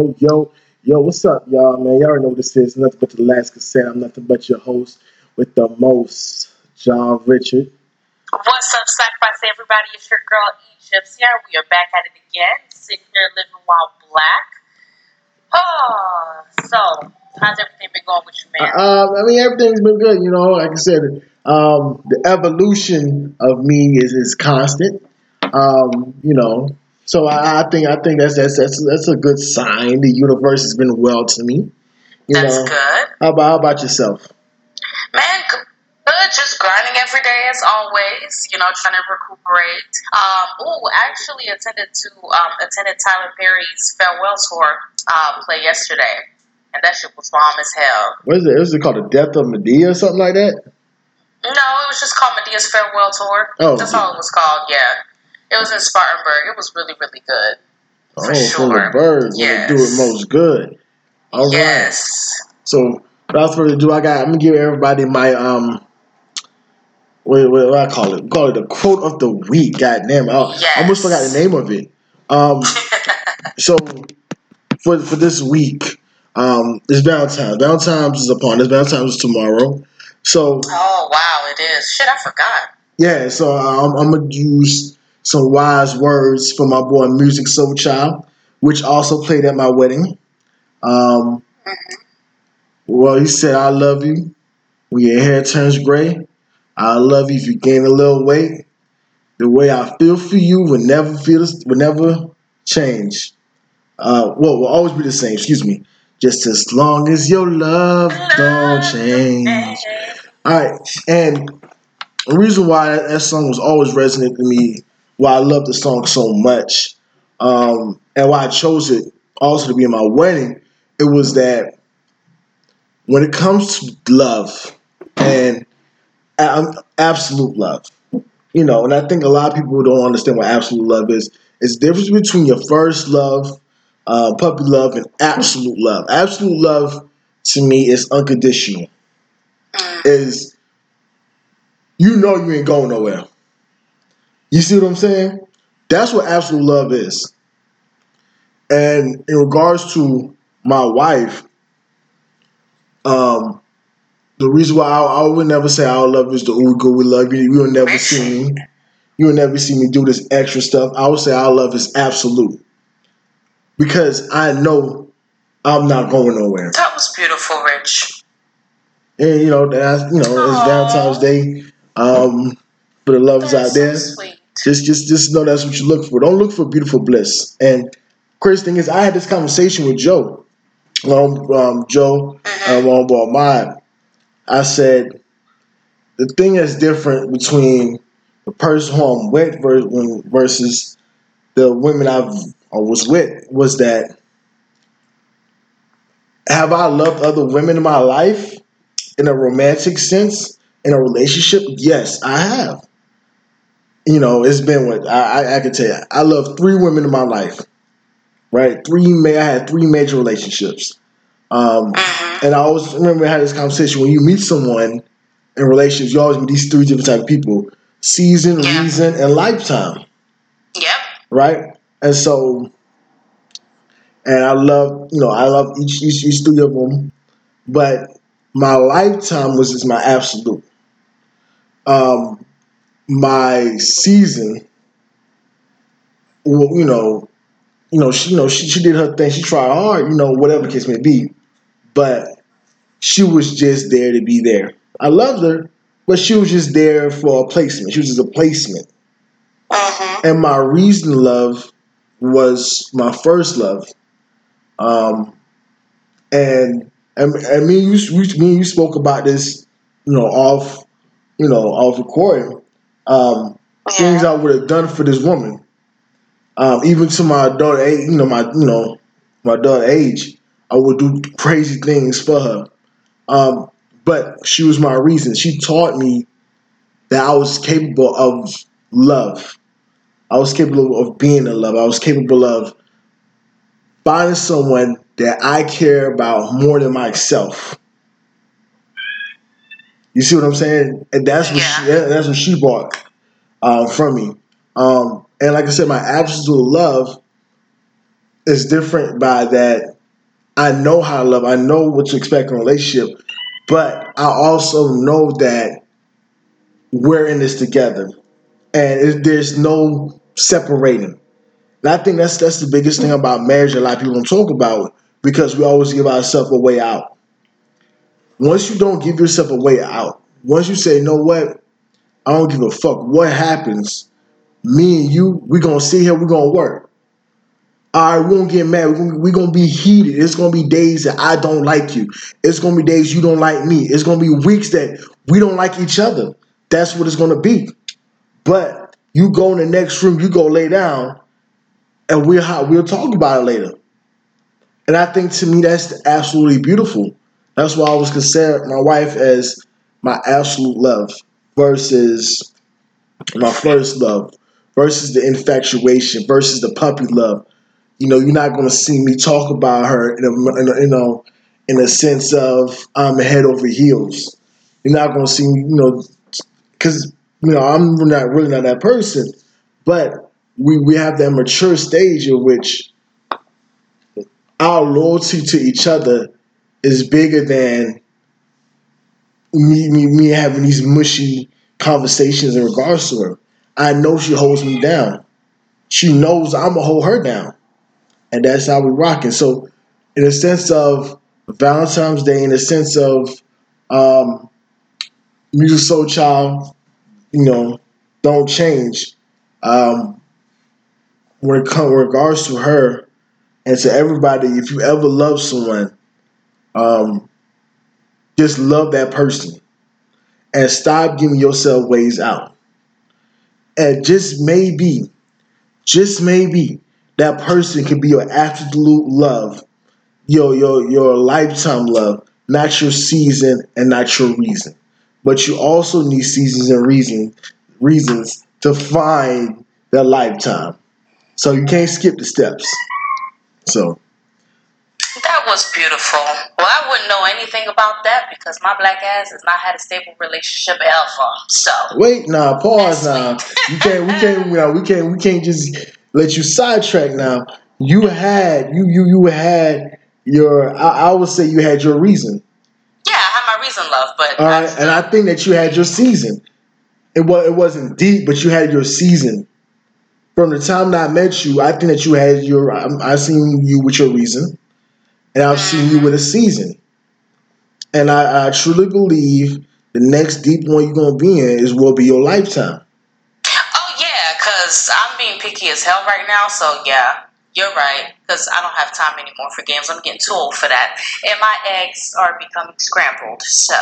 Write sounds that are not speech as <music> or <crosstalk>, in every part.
Yo, yo, yo, what's up, y'all, man? Y'all already know what this is. Nothing but the last cassette. I'm nothing but your host with the most, John Richard. What's up, Sacrifice everybody? It's your girl Egypt here. We are back at it again, sitting here living while black. Oh, so how's everything been going with you, man? Um, I mean, everything's been good, you know. Like I said, um, the evolution of me is is constant. Um, you know, so I, I think I think that's that's that's that's a good sign. The universe has been well to me. You That's know, good. how about how about yourself? Man, good. Just grinding every day as always. You know, trying to recuperate. Um, oh, actually attended to um, attended Tyler Perry's farewell tour uh, play yesterday, and that shit was bomb as hell. What is it? Is it called the death of Madea or something like that? No, it was just called Madea's farewell tour. Oh. That's all it was called. Yeah, it was in Spartanburg. It was really, really good. Oh, For from the birds they do it most good. All right. yes. So without further ado, I got I'm gonna give everybody my um what, what, what I call it? Call it the quote of the week. God damn. I Yes. almost forgot the name of it. Um <laughs> so for for this week, um it's Valentine's. Valentine's is upon us. Valentine's is tomorrow. So Oh wow, it is. Shit, I forgot. yeah, so um, I'm gonna use some wise words from my boy Musiq Soulchild, which also played at my wedding. Um, well, he said, "I love you when your hair turns gray. I love you if you gain a little weight. The way I feel for you will never feel, will never change. Uh, well, will always be the same. Excuse me. Just as long as your love don't change." All right, and the reason why that, song was always resonant to me, why I love the song so much, um, and why I chose it also to be in my wedding, it was that when it comes to love and um, absolute love, you know, and I think a lot of people don't understand what absolute love is. It's the difference between your first love, uh, puppy love, and absolute love. Absolute love to me is unconditional Mm. is you know you ain't going nowhere. You see what I'm saying? That's what absolute love is. And in regards to my wife, um, the reason why I, I would never say I love is the ooh good we love you. You will never see me. You will never see me do this extra stuff. I would say I love is absolute. Because I know I'm not going nowhere. That was beautiful, Rich. And you know, that's you know, it's. Valentine's Day. Um, for the lovers That's out there, so sweet. Just just just know that's what you look for. Don't look for beautiful bliss. And crazy thing is, I had this conversation with Joe, um, um, Joe, Mhm. um, on well, my, I said, the thing that's different between the person who I'm with versus the women I've I was with was that have I loved other women in my life in a romantic sense in a relationship? Yes, I have. You know, it's been what I, I, I can tell you. I love three women in my life, right? Three. ma- I had three major relationships, um, Mhm. and I always remember I had this conversation. When you meet someone in relationships, you always meet these three different type of people: season, Yeah. reason, and lifetime Yep. right? And so, and I love, you know, I love each each, each three of them, but my lifetime was just my absolute. Um, my season, well, you know, you know, she, you know, she, she did her thing. She tried hard, you know, whatever the case may be, but she was just there to be there. I loved her, but she was just there for a placement. She was just a placement. Mhm. and my reason love was my first love. Um, and and, and me, and you, we, me, and you spoke about this, you know, off, you know, off recording. Um, things I would have done for this woman, um, even to my daughter, age, you know, my, you know, my daughter age, I would do crazy things for her. Um, but she was my reason. She taught me that I was capable of love. I was capable of being in love. I was capable of finding someone that I care about more than myself. You see what I'm saying? And that's what she, that's what she bought um, from me. Um, and like I said, my absolute love is different by that I know how to love, I know what to expect in a relationship, but I also know that we're in this together. And it, there's no separating. And I think that's that's the biggest thing about marriage a lot of people don't talk about because we always give ourselves a way out. Once you don't give yourself a way out, once you say, you know what, I don't give a fuck what happens, me and you, we're gonna sit here, we're gonna work. All right, we won't get mad. We're gonna, be heated. It's gonna be days that I don't like you. It's gonna be days you don't like me. It's gonna be weeks that we don't like each other. That's what it's gonna be. But you go in the next room, you go lay down, and we'll we'll talk about it later. And I think to me that's absolutely beautiful. That's why I was consider my wife as my absolute love versus my first love versus the infatuation versus the puppy love. You know, you're not going to see me talk about her in a, in a, you know in a sense of I'm head over heels. You're not going to see me, you know, because you know I'm not really not that person, but we we have that mature stage in which our loyalty to each other is bigger than me, me, me having these mushy conversations in regards to her. I know she holds me down. She knows I'm gonna hold her down, and that's how we rocking. So, in a sense of Valentine's Day, in a sense of um, Musiq Soulchild, you know, don't change. Um, when it comes regards to her and to everybody, if you ever love someone, um, just love that person and stop giving yourself ways out. And just maybe, just maybe, that person can be your absolute love, your your your lifetime love, not your season and not your reason. But you also need seasons and reason reasons to find that lifetime. So you can't skip the steps. So was beautiful. Well, I wouldn't know anything about that because my black ass has not had a stable relationship ever. So wait, nah, pause now. You can't, we can't, know, we can't, we can't just let you sidetrack now. You had, you, you, you had your. I, I would say you had your reason. yeah, I had my reason, love, but All right, and I think that you had your season. It was, it wasn't deep, but you had your season. From the time that I met you, I think that you had your. I, I seen you with your reason, and I've seen you with a season. And I, I truly believe the next deep one you're gonna be in is will be your lifetime. Oh yeah, cause I'm being picky as hell right now. So yeah, you're right. Cause I don't have time anymore for games. I'm getting too old for that, and my eggs are becoming scrambled. So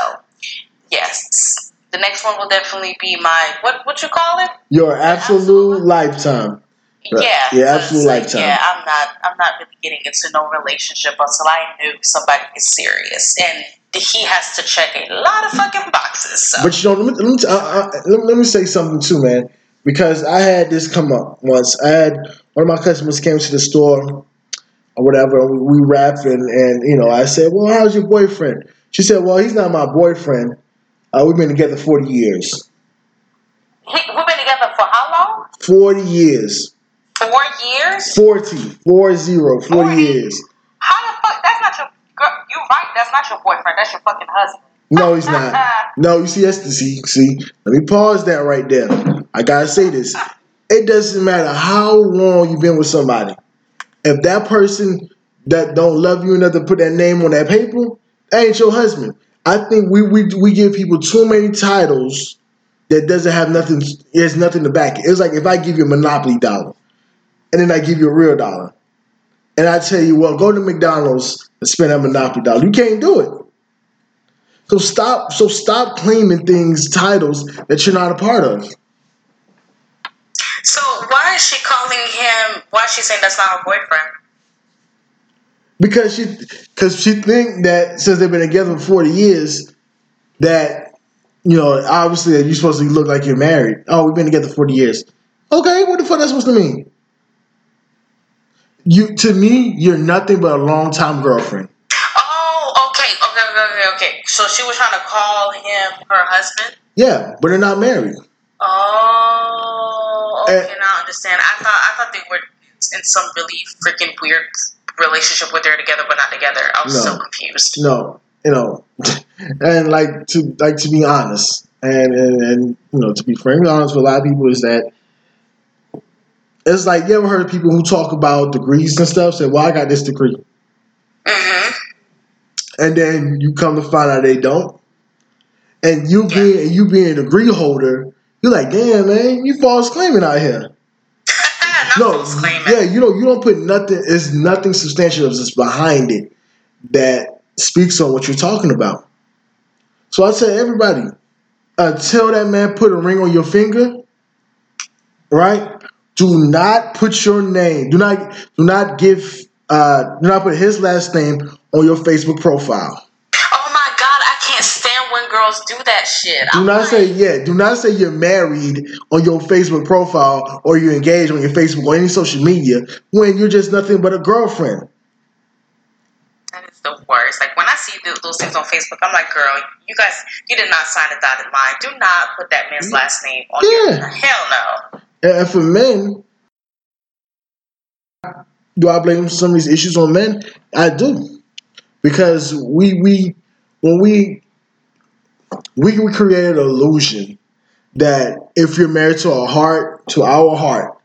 yes, the next one will definitely be my what what you call it? Your absolute lifetime. Yeah, Yeah, absolute like. Yeah, I'm not I'm not really getting into no relationship until I knew somebody is serious, and he has to check a lot of fucking boxes. So. But you know, let me let me, t- I, I, let me let me say something too, man. Because I had this come up once. I had one of my customers came to the store or whatever. And we, we rapped and and you know I said, "Well, how's your boyfriend?" She said, "Well, he's not my boyfriend. Uh, we've been together forty years. He, we've been together for how long? Forty years. Four years? 40, four zero, 40 Forty? years. How the fuck? That's not your girl. you're right? That's not your boyfriend. That's your fucking husband. No, he's not. <laughs> Uh, no, you see, that's the see, see. Let me pause that right there. I gotta say this. It doesn't matter how long you've been with somebody. If that person that don't love you enough to put that name on that paper, that ain't your husband. I think we we we give people too many titles that doesn't have nothing. There's nothing to back it. It's like if I give you a monopoly dollar, and then I give you a real dollar, and I tell you, well, go to McDonald's and spend that monopoly dollar. You can't do it. So stop. So stop claiming things, titles that you're not a part of. So why is she calling him? Why is she saying that's not her boyfriend? Because she, because she think that since they've been together for forty years, that you know, obviously you're supposed to look like you're married. Oh, we've been together forty years. Okay, what the fuck that's supposed to mean? You to me, you're nothing but a long time girlfriend. Oh, okay, okay, okay, okay, okay. So she was trying to call him her husband. Yeah, but they're not married. Oh, okay, Eh. now I understand. I thought I thought they were in some really freaking weird relationship where they're together but not together. I was No. so confused. No, you know, <laughs> and like to like to be honest, and, and and you know to be frankly honest with a lot of people is that it's like you ever heard of people who talk about degrees and stuff say, "Well, I got this degree," hmm and then you come to find out they don't, and you being and you being a degree holder, you're like, "Damn, man, you false claiming out here." <laughs> no, yeah, you don't you don't put nothing. It's nothing substantial that's behind it that speaks on what you're talking about. So I tell everybody, until that man put a ring on your finger, right? Do not put your name. Do not do not give. Uh, do not put his last name on your Facebook profile. Oh my god, I can't stand when girls do that shit. Do I'm not like, say yeah. Do not say you're married on your Facebook profile or you're engaged on your Facebook or any social media when you're just nothing but a girlfriend. That is the worst. Like when I see th- those things on Facebook, I'm like, girl, you guys, you did not sign a dotted line. Do not put that man's last name on your. Hell no. And for men, do I blame some of these issues on men? I do, because we we when we we, we created an illusion that if you're married to a heart to our heart,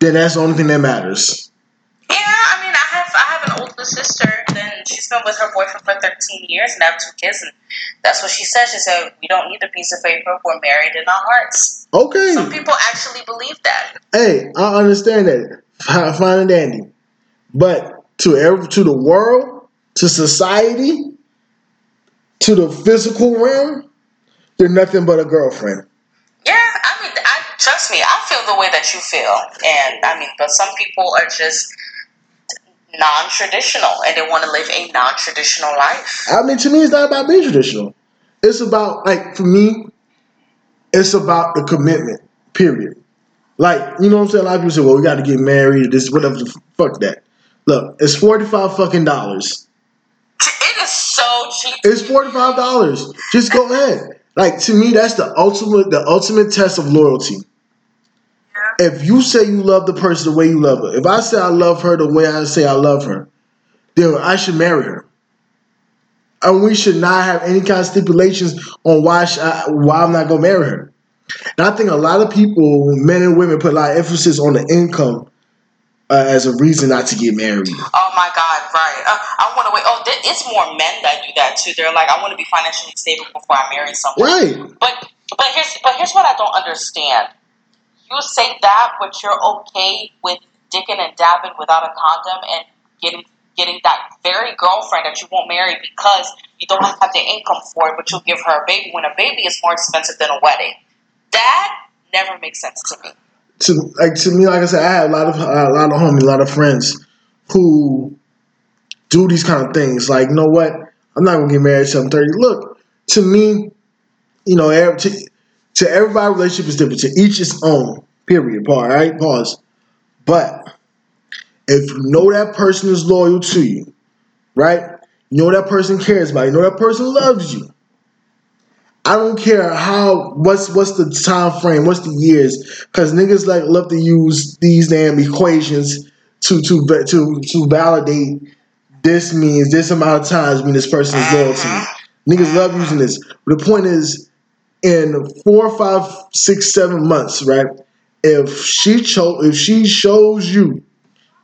then that's the only thing that matters. Yeah, I mean, I have I have an older sister. and she's been with her boyfriend for 13 years, and have two kids. And that's what she said. She said, "We don't need a piece of paper. We're married in our hearts." Okay, Some people actually believe that. hey, I understand that, Fi- fine and dandy, but to every to the world, to society, to the physical realm, you're nothing but a girlfriend. Yeah, I mean, I trust me. I feel the way that you feel, and I mean, but some people are just non-traditional, and they want to live a non-traditional life. I mean, to me, it's not about being traditional. It's about like for me, it's about the commitment. Period. Like you know what I'm saying. A lot of people say, "Well, we got to get married." This whatever. the Fuck that. Look, it's forty five fucking dollars. It is so cheap. It's forty five dollars. Just go ahead. Like to me, that's the ultimate the ultimate test of loyalty. If you say you love the person the way you love her, if I say I love her the way I say I love her, then I should marry her. And we should not have any kind of stipulations on why I, why I'm not gonna marry her. And I think a lot of people, men and women, put a lot of emphasis on the income uh, as a reason not to get married. Oh my God! Right. Uh, I want to wait. Oh, th- it's more men that do that too. They're like, I want to be financially stable before I marry someone. Right. But but here's but here's what I don't understand. You say that, but you're okay with dicking and dabbing without a condom and getting getting that very girlfriend that you won't marry because you don't have the income for it, but you'll give her a baby when a baby is more expensive than a wedding. That never makes sense to me. to like to me, like I said, I have a lot of a lot of homies, a lot of friends who do these kind of things. Like, you know what? I'm not gonna get married till I'm 30. Look, to me, you know, to, to everybody, relationship is different. To each its own. Period. Pause. Right? Pause. But if you know that person is loyal to you, right? You know that person cares about you. You know that person loves you. I don't care how what's what's the time frame, what's the years, because niggas like love to use these damn equations to to to to validate this means this amount of times mean this person is loyal to me. Niggas love using this. But the point is, in four, five, six, seven months, right? If she cho- if she shows you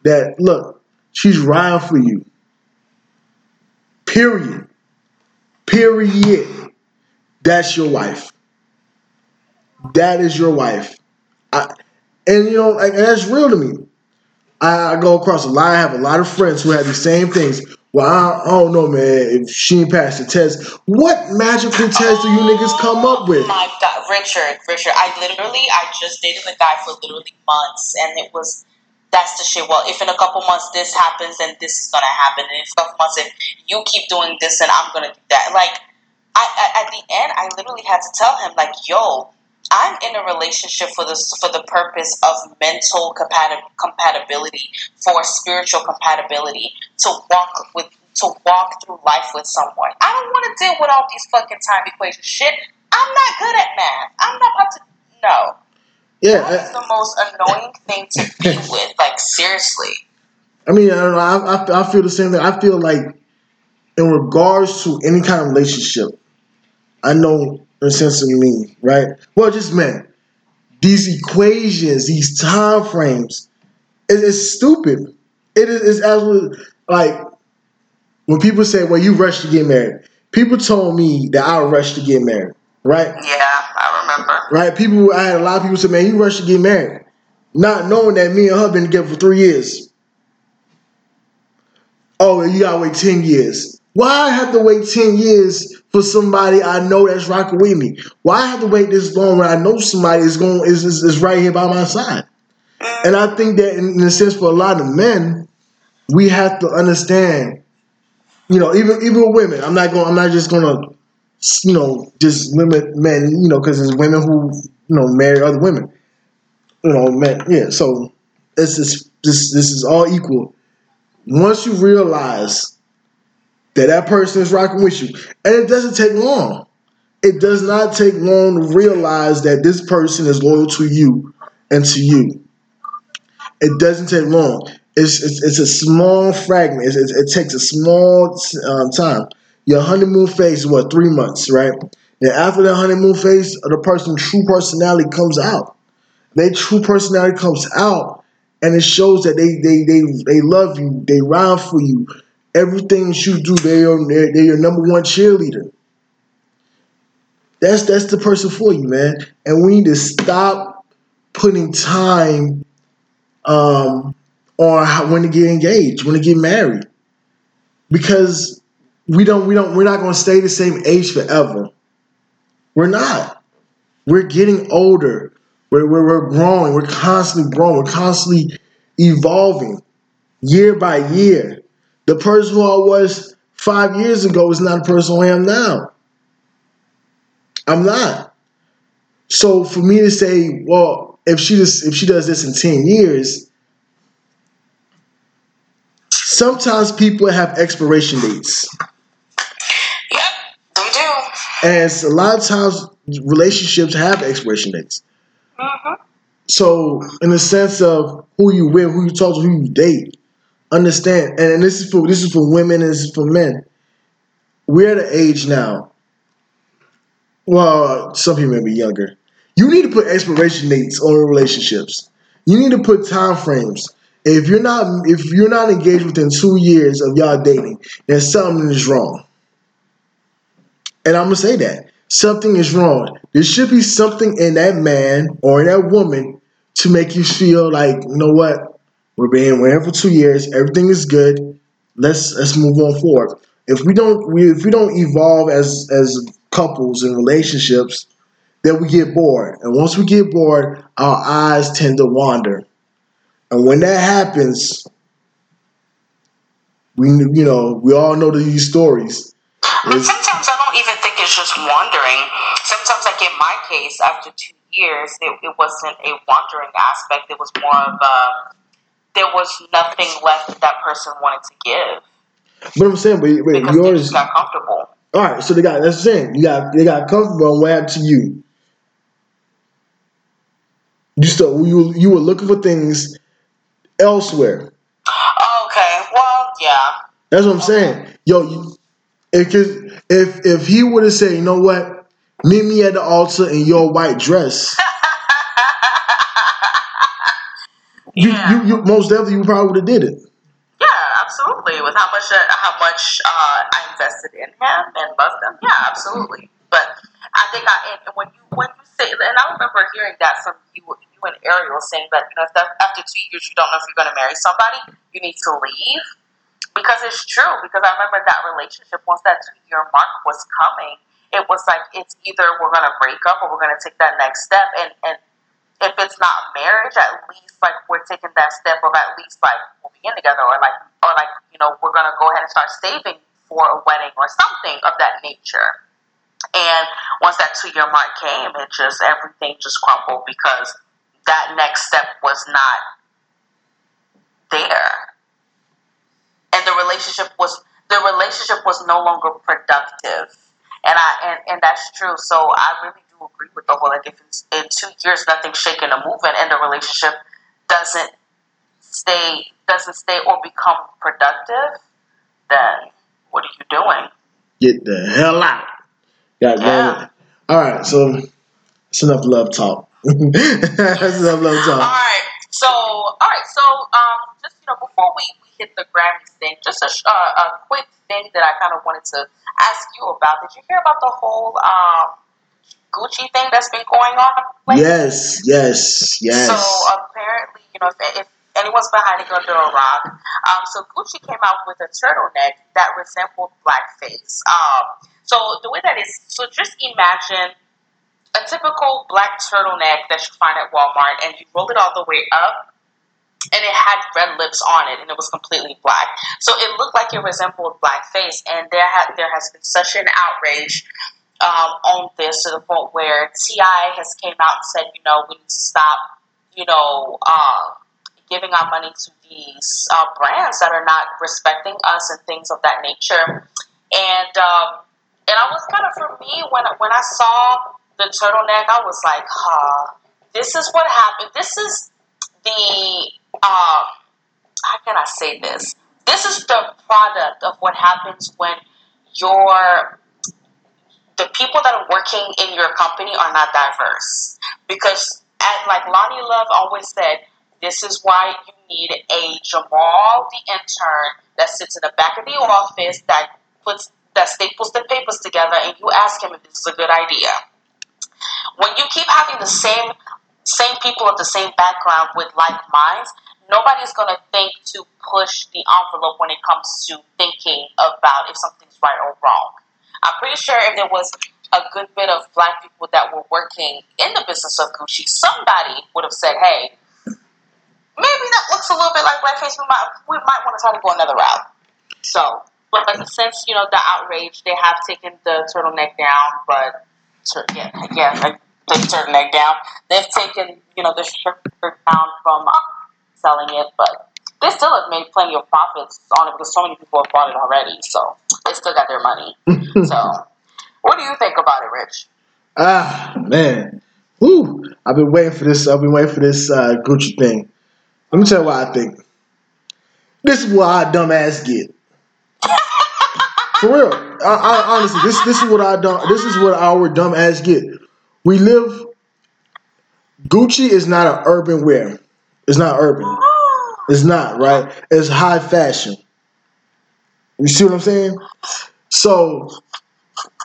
that look, she's riding for you. Period. Period. That's your wife. That is your wife. I, and you know, like, and that's real to me. I, I go across a lot. I have a lot of friends who have the same things. Well, I, I don't know, man. If she ain't passed the test, what magical test do you niggas come up with? Oh my God, Richard, Richard, I literally, I just dated the guy for literally months, and it was, that's the shit. Well, if in a couple months this happens, then this is gonna happen, and in a couple months, if you keep doing this, then I'm gonna do that. Like, I, I at the end, I literally had to tell him, like, yo, I'm in a relationship for this for the purpose of mental compati- compatibility, for spiritual compatibility, to walk with to walk through life with someone. I don't want to deal with all these fucking time equation shit. I'm not good at math. I'm not about to no. Yeah, That's the most annoying thing to be <laughs> with. Like seriously. I mean, I, don't know, I, I, I feel the same thing. I feel like, in regards to any kind of relationship, I know in a sense of me, right? Well, just men. These equations, these time frames, it is stupid. It is it's absolutely like when people say, "Well, you rushed to get married." People told me that I rushed to get married, right? Yeah. Right? People, I had a lot of people say, "Man, you rushed to get married," not knowing that me and her been together for three years. Oh, you gotta wait ten years. Why I have to wait ten years for somebody I know that's rocking with me? Why I have to wait this long when I know somebody is going is is, is right here by my side? And I think that in, in a sense, for a lot of men, we have to understand. You know, even even women, I'm not going. I'm not just gonna, you know, just limit men. You know, because there's women who you know marry other women. You know, men. Yeah. So it's this this this is all equal. Once you realize that that person is rocking with you, and it doesn't take long. It does not take long to realize that this person is loyal to you and to you. It doesn't take long. It's it's, it's a small fragment. It's, it's, it takes a small um, time. Your honeymoon phase is what three months, right? And after the honeymoon phase, the person's true personality comes out. Their true personality comes out, and it shows that they they they they love you. They ride for you. Everything you do, they are they're, they're your number one cheerleader. That's that's the person for you, man. And we need to stop putting time um, on when to get engaged, when to get married, because we don't we don't we're not going to stay the same age forever. We're not. We're getting older. We're, we're, we're growing. We're constantly growing. We're constantly evolving year by year. The person who I was five years ago is not the person I am now. I'm not. So for me to say, well, if she just if she does this in 10 years, sometimes people have expiration dates. Yep, we do. And a lot of times relationships have expiration dates. hmm So in the sense of who you with, who you talk to, who you date, understand and this is for this is for women and this is for men. We're at an age now. Well, some people may be younger. You need to put expiration dates on relationships. You need to put time frames. If you're not if you're not engaged within two years of y'all dating, then something is wrong. And I'm gonna say that something is wrong. There should be something in that man or in that woman to make you feel like you know what we're being here for two years. Everything is good. Let's let's move on forward. If we don't we, if we don't evolve as as couples and relationships, then we get bored. And once we get bored, our eyes tend to wander. And when that happens, we you know we all know these stories. Wandering. Sometimes, like in my case, after two years, it, it wasn't a wandering aspect. It was more of a there was nothing left that that person wanted to give but I'm saying, but, but because yours. just got comfortable. All right, so they got that's the thing. You got they got comfortable. And what happened to you? You still you you were looking for things elsewhere. Okay, well, yeah. That's what I'm saying. Yo, you, if if if he would have said, you know what, meet me at the altar in your white dress, <laughs> you yeah. you, you most definitely you probably would have did it. Yeah, absolutely. With how much uh, how much uh, I invested in him and loved him, yeah, absolutely. But I think I and when you when you say, and I remember hearing that from you, you and Ariel saying that you know if that, after two years you don't know if you're going to marry somebody, you need to leave because it's true. Because I remember that relationship once that two year mark was coming, it was like it's either we're to break up or we're to take that next step, and and if it's not marriage, at least like we're taking that step of at least like we'll be in together or like or like you know we're gonna go ahead and start saving for a wedding or something of that nature. And once that two year mark came, it just everything just crumbled because that next step was not there, relationship was the relationship was no longer productive. And I and, and that's true. So I really do agree with the whole like if it's in two years nothing's shaking or moving and the relationship doesn't stay doesn't stay or become productive, then what are you doing? Get the hell out. Got Yeah. All right, so it's enough love talk. <laughs> that's enough love talk. All right, So, all right. So, um, you know, before we, we hit the Grammys thing, just a, sh- uh, a quick thing that I kind of wanted to ask you about. Did you hear about the whole um, Gucci thing that's been going on? lately? Yes, yes, yes. So apparently, you know, if, if anyone's been hiding under a rock, um, so Gucci came out with a turtleneck that resembled blackface. Um, so the way that is, so just imagine a typical black turtleneck that you find at Walmart, and you roll it all the way up, and it had red lips on it, and it was completely black. So it looked like it resembled blackface, and there had there has been such an outrage um, on this to the point where T.I. has came out and said, you know, we need to stop, you know, uh, giving our money to these uh, brands that are not respecting us and things of that nature. And um, and I was kind of for me when when I saw the turtleneck, I was like, huh, this is what happened. This is the um, how can I say this? This is the product of what happens when your the people that are working in your company are not diverse. Because, at, like Loni Love always said, this is why you need a Jamal, the intern, that sits in the back of the office that puts that staples the papers together, and you ask him if this is a good idea. When you keep having the same same people of the same background with like minds, nobody's gonna think to push the envelope when it comes to thinking about if something's right or wrong. I'm pretty sure if there was a good bit of black people that were working in the business of Gucci, somebody would have said, "Hey, maybe that looks a little bit like blackface. We might we might want to try to go another route." So, but since you know the outrage, they have taken the turtleneck down. But yeah, yeah, the turtleneck down. They've taken you know the shirt down from selling it, but they still have made plenty of profits on it because so many people have bought it already. So they still got their money. <laughs> So, what do you think about it, Rich? ah, man. Woo. I've been waiting for this. I've been waiting for this uh, Gucci thing. Let me tell you what I think. This is what our dumb ass get. <laughs> For real. I, I, honestly, this this is what I dumb. This is what our dumb ass get. We live. Gucci is not an urban wear. It's not urban. It's not right. It's high fashion. You see what I'm saying? So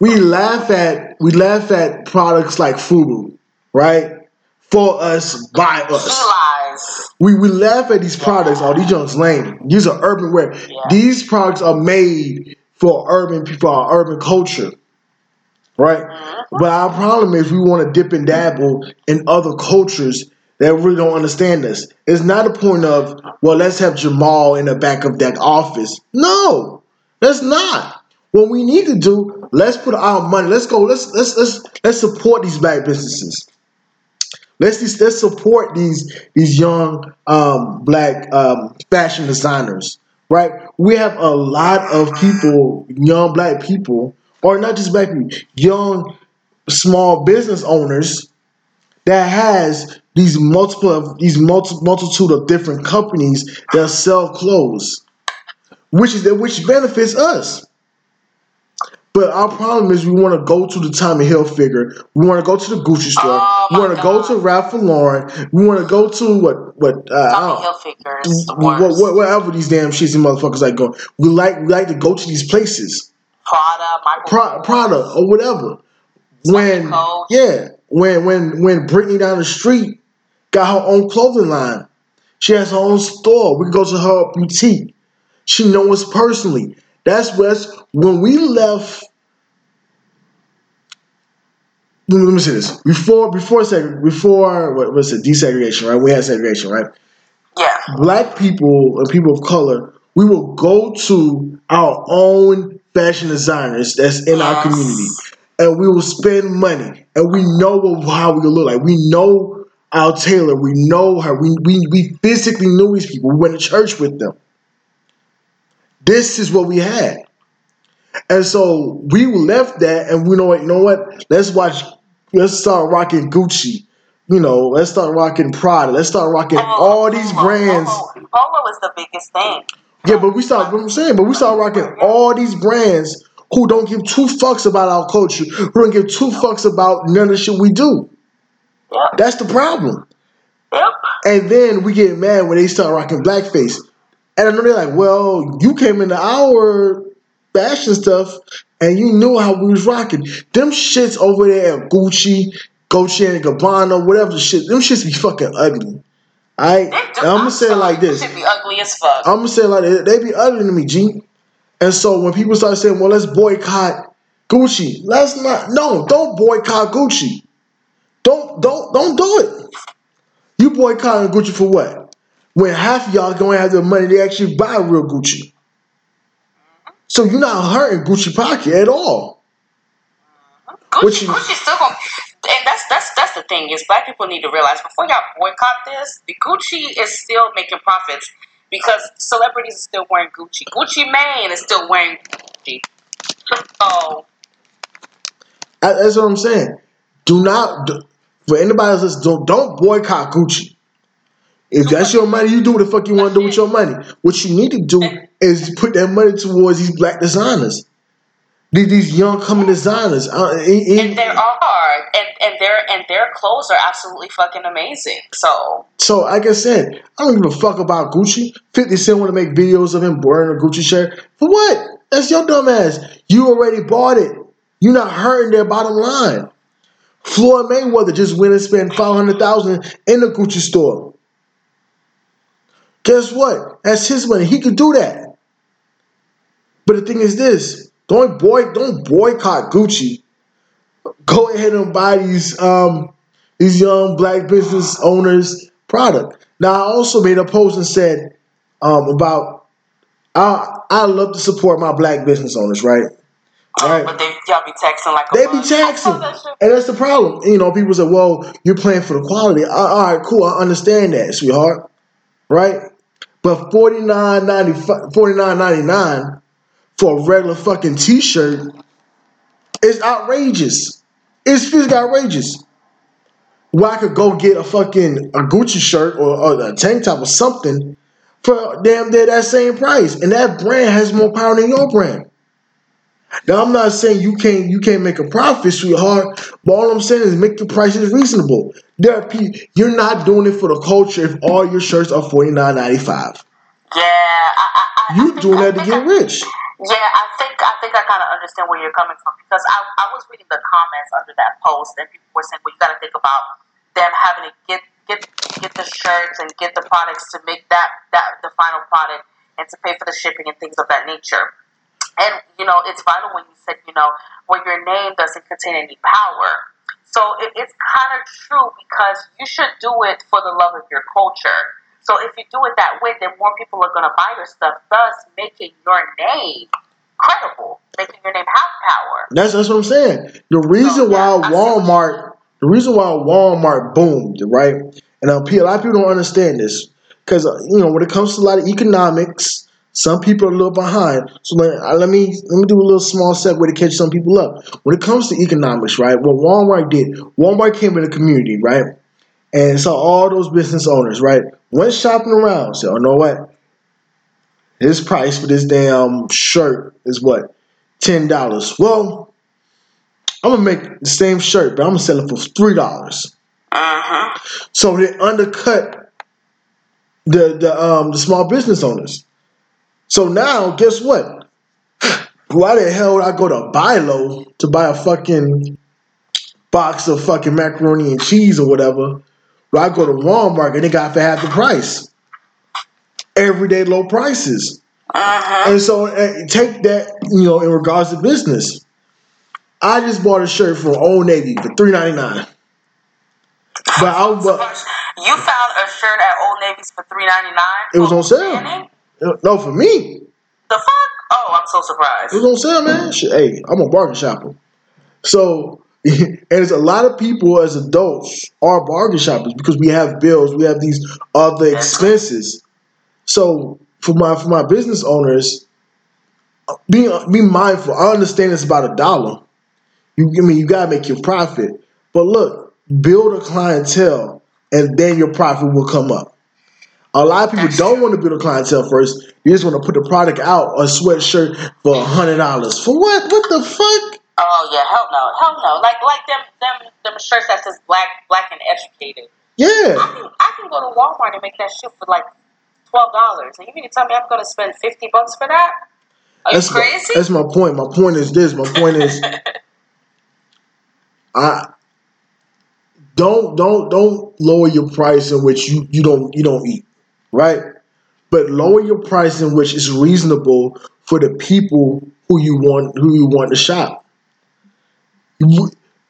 we laugh at we laugh at products like Fubu, right? For us, by us. We we laugh at these products. Oh, these junks lame. These are urban wear. Yeah. These products are made for urban people, our urban culture, right? Mhm. But our problem is we want to dip and dabble in other cultures that really don't understand this. It's not a point of, well, let's have Jamal in the back of that office. No, that's not. What we need to do, let's put our money, let's go, let's let's let's let's support these black businesses. Let's let's support these these young um, black um, fashion designers, right? We have a lot of people, young black people, or not just black people, young small business owners that has these multiple of these multi, multitude of different companies that sell clothes, which is that which benefits us. But our problem is we want to go to the Tommy Hilfiger, we want to go to the Gucci store, Oh, we want to go to Ralph Lauren, we want to go to what what uh, Tommy Hilfiger what, what, wherever these damn shits and motherfuckers like going. We like we like to go to these places. Prada, Michael Pro, Prada or whatever. When yeah, when when when Brittany down the street got her own clothing line, she has her own store. We can go to her boutique. She knows us personally. That's what's when we left. Let me, say this before before seg- before what was it desegregation right? We had segregation right Yeah. black people and people of color, we will go to our own fashion designers that's in our community, and we will spend money, and we know what, how we look like. We know our tailor. We know her. We, we we physically knew these people. We went to church with them. This is what we had, and so we left that, and we know what. You know what? Let's watch let's start rocking Gucci. You know, let's start rocking Prada. Let's start rocking all these Polo, brands. Polo, Polo is the biggest thing. Yeah, but we start. What I'm saying, but we start rocking all these brands who don't give two fucks about our culture, who don't give two fucks about none of the shit we do. Yep. That's the problem. Yep. And then we get mad when they start rocking blackface. And I know they're like, well, you came into our fashion stuff and you knew how we was rocking. Them shits over there at Gucci, Gucci and Gabbana, whatever the shit, them shits be fucking ugly. Alright? They do- And I'm gonna say it like this. Should be ugly as fuck. I'm gonna say it like this. They be ugly to me, G. And so when people start saying, well, let's boycott Gucci, let's not no, don't boycott Gucci. Don't don't don't do it. You boycotting Gucci for what? When half of y'all gonna have the money to actually buy real Gucci. So you're not hurting Gucci pocket at all. Gucci, you- Gucci's still going. And that's that's that's the thing is black people need to realize before y'all boycott this, the Gucci is still making profits because celebrities are still wearing Gucci. Gucci Mane is still wearing Gucci. So That's what I'm saying. Do not for anybody else. Don't don't boycott Gucci. If that's your money, you do what the fuck you want to do with your money. What you need to do is put that money towards these black designers, these, these young coming designers. Uh, and- there are and and their and their clothes are absolutely fucking amazing. So so, like I said, I don't give a fuck about Gucci. Fifty Cent want to make videos of him wearing a Gucci shirt for what? That's your dumb ass. You already bought it. You're not hurting their bottom line. Floyd Mayweather just went and spent five hundred thousand in the Gucci store. Guess what? That's his money. He could do that. But the thing is this: don't boy, don't boycott Gucci. Go ahead and buy these um these young black business owners product. Now I also made a post and said um about I I love to support my black business owners, right? Um, Right. but they y'all be taxing like a They be taxing, <laughs> and that's the problem. You know, people say, "Well, you're playing for the quality." All right, cool. I understand that, sweetheart. Right? But forty nine ninety forty nine ninety nine for a regular fucking t-shirt is outrageous. It's physically outrageous. Where I could go get a fucking a Gucci shirt or, or a tank top or something for damn near that same price, and that brand has more power than your brand. Now I'm not saying you can't you can't make a profit, sweetheart, but all I'm saying is make your prices reasonable. There are people you're not doing it for the culture if all your shirts are forty nine ninety five. Yeah, I, I, I, I You think- doing I that to get I- rich. Yeah, I think I think I kind of understand where you're coming from because I, I was reading the comments under that post and people were saying, well, you got to think about them having to get get get the shirts and get the products to make that that the final product and to pay for the shipping and things of that nature. And you know, it's vital when you said, you know, where your name doesn't contain any power. So it, it's kind of true because you should do it for the love of your culture. So if you do it that way, then more people are going to buy your stuff, thus making your name credible, making your name have power. That's that's what I'm saying. The reason yeah, why Walmart, the reason why Walmart boomed, right? And a lot of people don't understand this because uh, you know when it comes to a lot of economics, some people are a little behind. So let, let me let me do a little small segue to catch some people up. When it comes to economics, right? What Walmart did, Walmart came in the community, right? And saw all those business owners, right? Went shopping around, said, "Oh, you know what? His price for this damn shirt is what ten dollars. Well, I'm gonna make the same shirt, but I'm gonna sell it for three dollars. Uh-huh. So they undercut the the um the small business owners. So now, guess what? Why the hell would I go to Bi-Lo to buy a fucking box of fucking macaroni and cheese or whatever? Where I go to Walmart and they got for half the price. Everyday low prices. Uh-huh. And so uh, take that, you know, in regards to business. I just bought a shirt from Old Navy for three ninety nine. But I but You found a shirt at Old Navy's for three ninety nine. It was on sale. No for me. The fuck? Oh, I'm so surprised. It was on sale, man. Shit, hey, I'm a bargain shopper. So <laughs> and there's a lot of people as adults are bargain shoppers because we have bills, we have these other expenses. So for my for my business owners, be be mindful. I understand it's about a dollar. You I mean you gotta make your profit, But look, build a clientele, and then your profit will come up. A lot of people That's don't want to build a clientele first. You just want to put the product out, a sweatshirt for a hundred dollars. For what? What the fuck? Oh yeah, hell no, hell no. Like like them them them shirts that says black black and educated. Yeah. I can I can go to Walmart and make that shit for like twelve dollars, and you mean to tell me I'm gonna spend fifty bucks for that? Are That's you my, crazy? that's my point. My point is this. My point is <laughs> I don't don't don't lower your price in which you, you don't you don't eat, right? But lower your price in which is reasonable for the people who you want who you want to shop.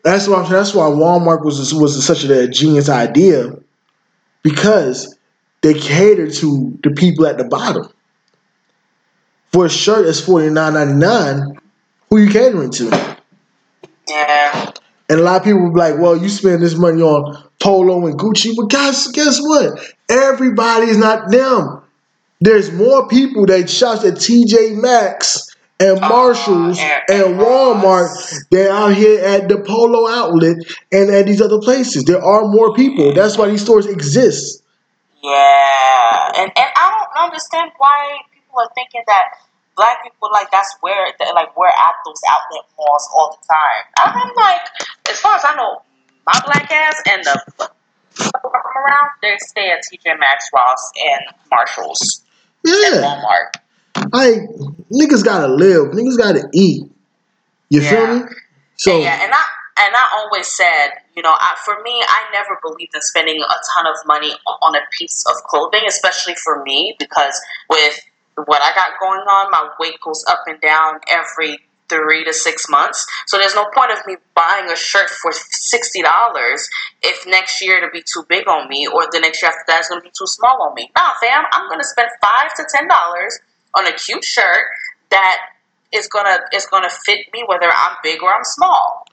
That's why that's why Walmart was was such a genius idea because they cater to the people at the bottom. For a shirt that's forty nine ninety nine, who you catering to? yeah. And a lot of people will be like, well, you spend this money on Polo and Gucci. But guys, guess what? Everybody's not them. There's more people that shops at TJ Maxx and Marshalls Uh, and- and Walmart than out here at the Polo outlet and at these other places. There are more people. That's why these stores exist. Yeah, and and I don't understand why people are thinking that black people like that's where like we're at those outlet malls all the time. I'm like, as far as I know, my black ass and the I'm around, they stay at TJ Maxx, Ross, and Marshalls and Yeah. Walmart. Like, niggas gotta live. Niggas gotta eat. You feel me? So, yeah, and I and I always said, you know, I, for me, I never believed in spending a ton of money on a piece of clothing, especially for me, because with what I got going on, my weight goes up and down every three to six months. So there's no point of me buying a shirt for sixty dollars if next year it'll be too big on me, or the next year after that it's gonna be too small on me. Nah, fam, I'm gonna spend five to ten dollars on a cute shirt that is gonna is gonna fit me whether I'm big or I'm small.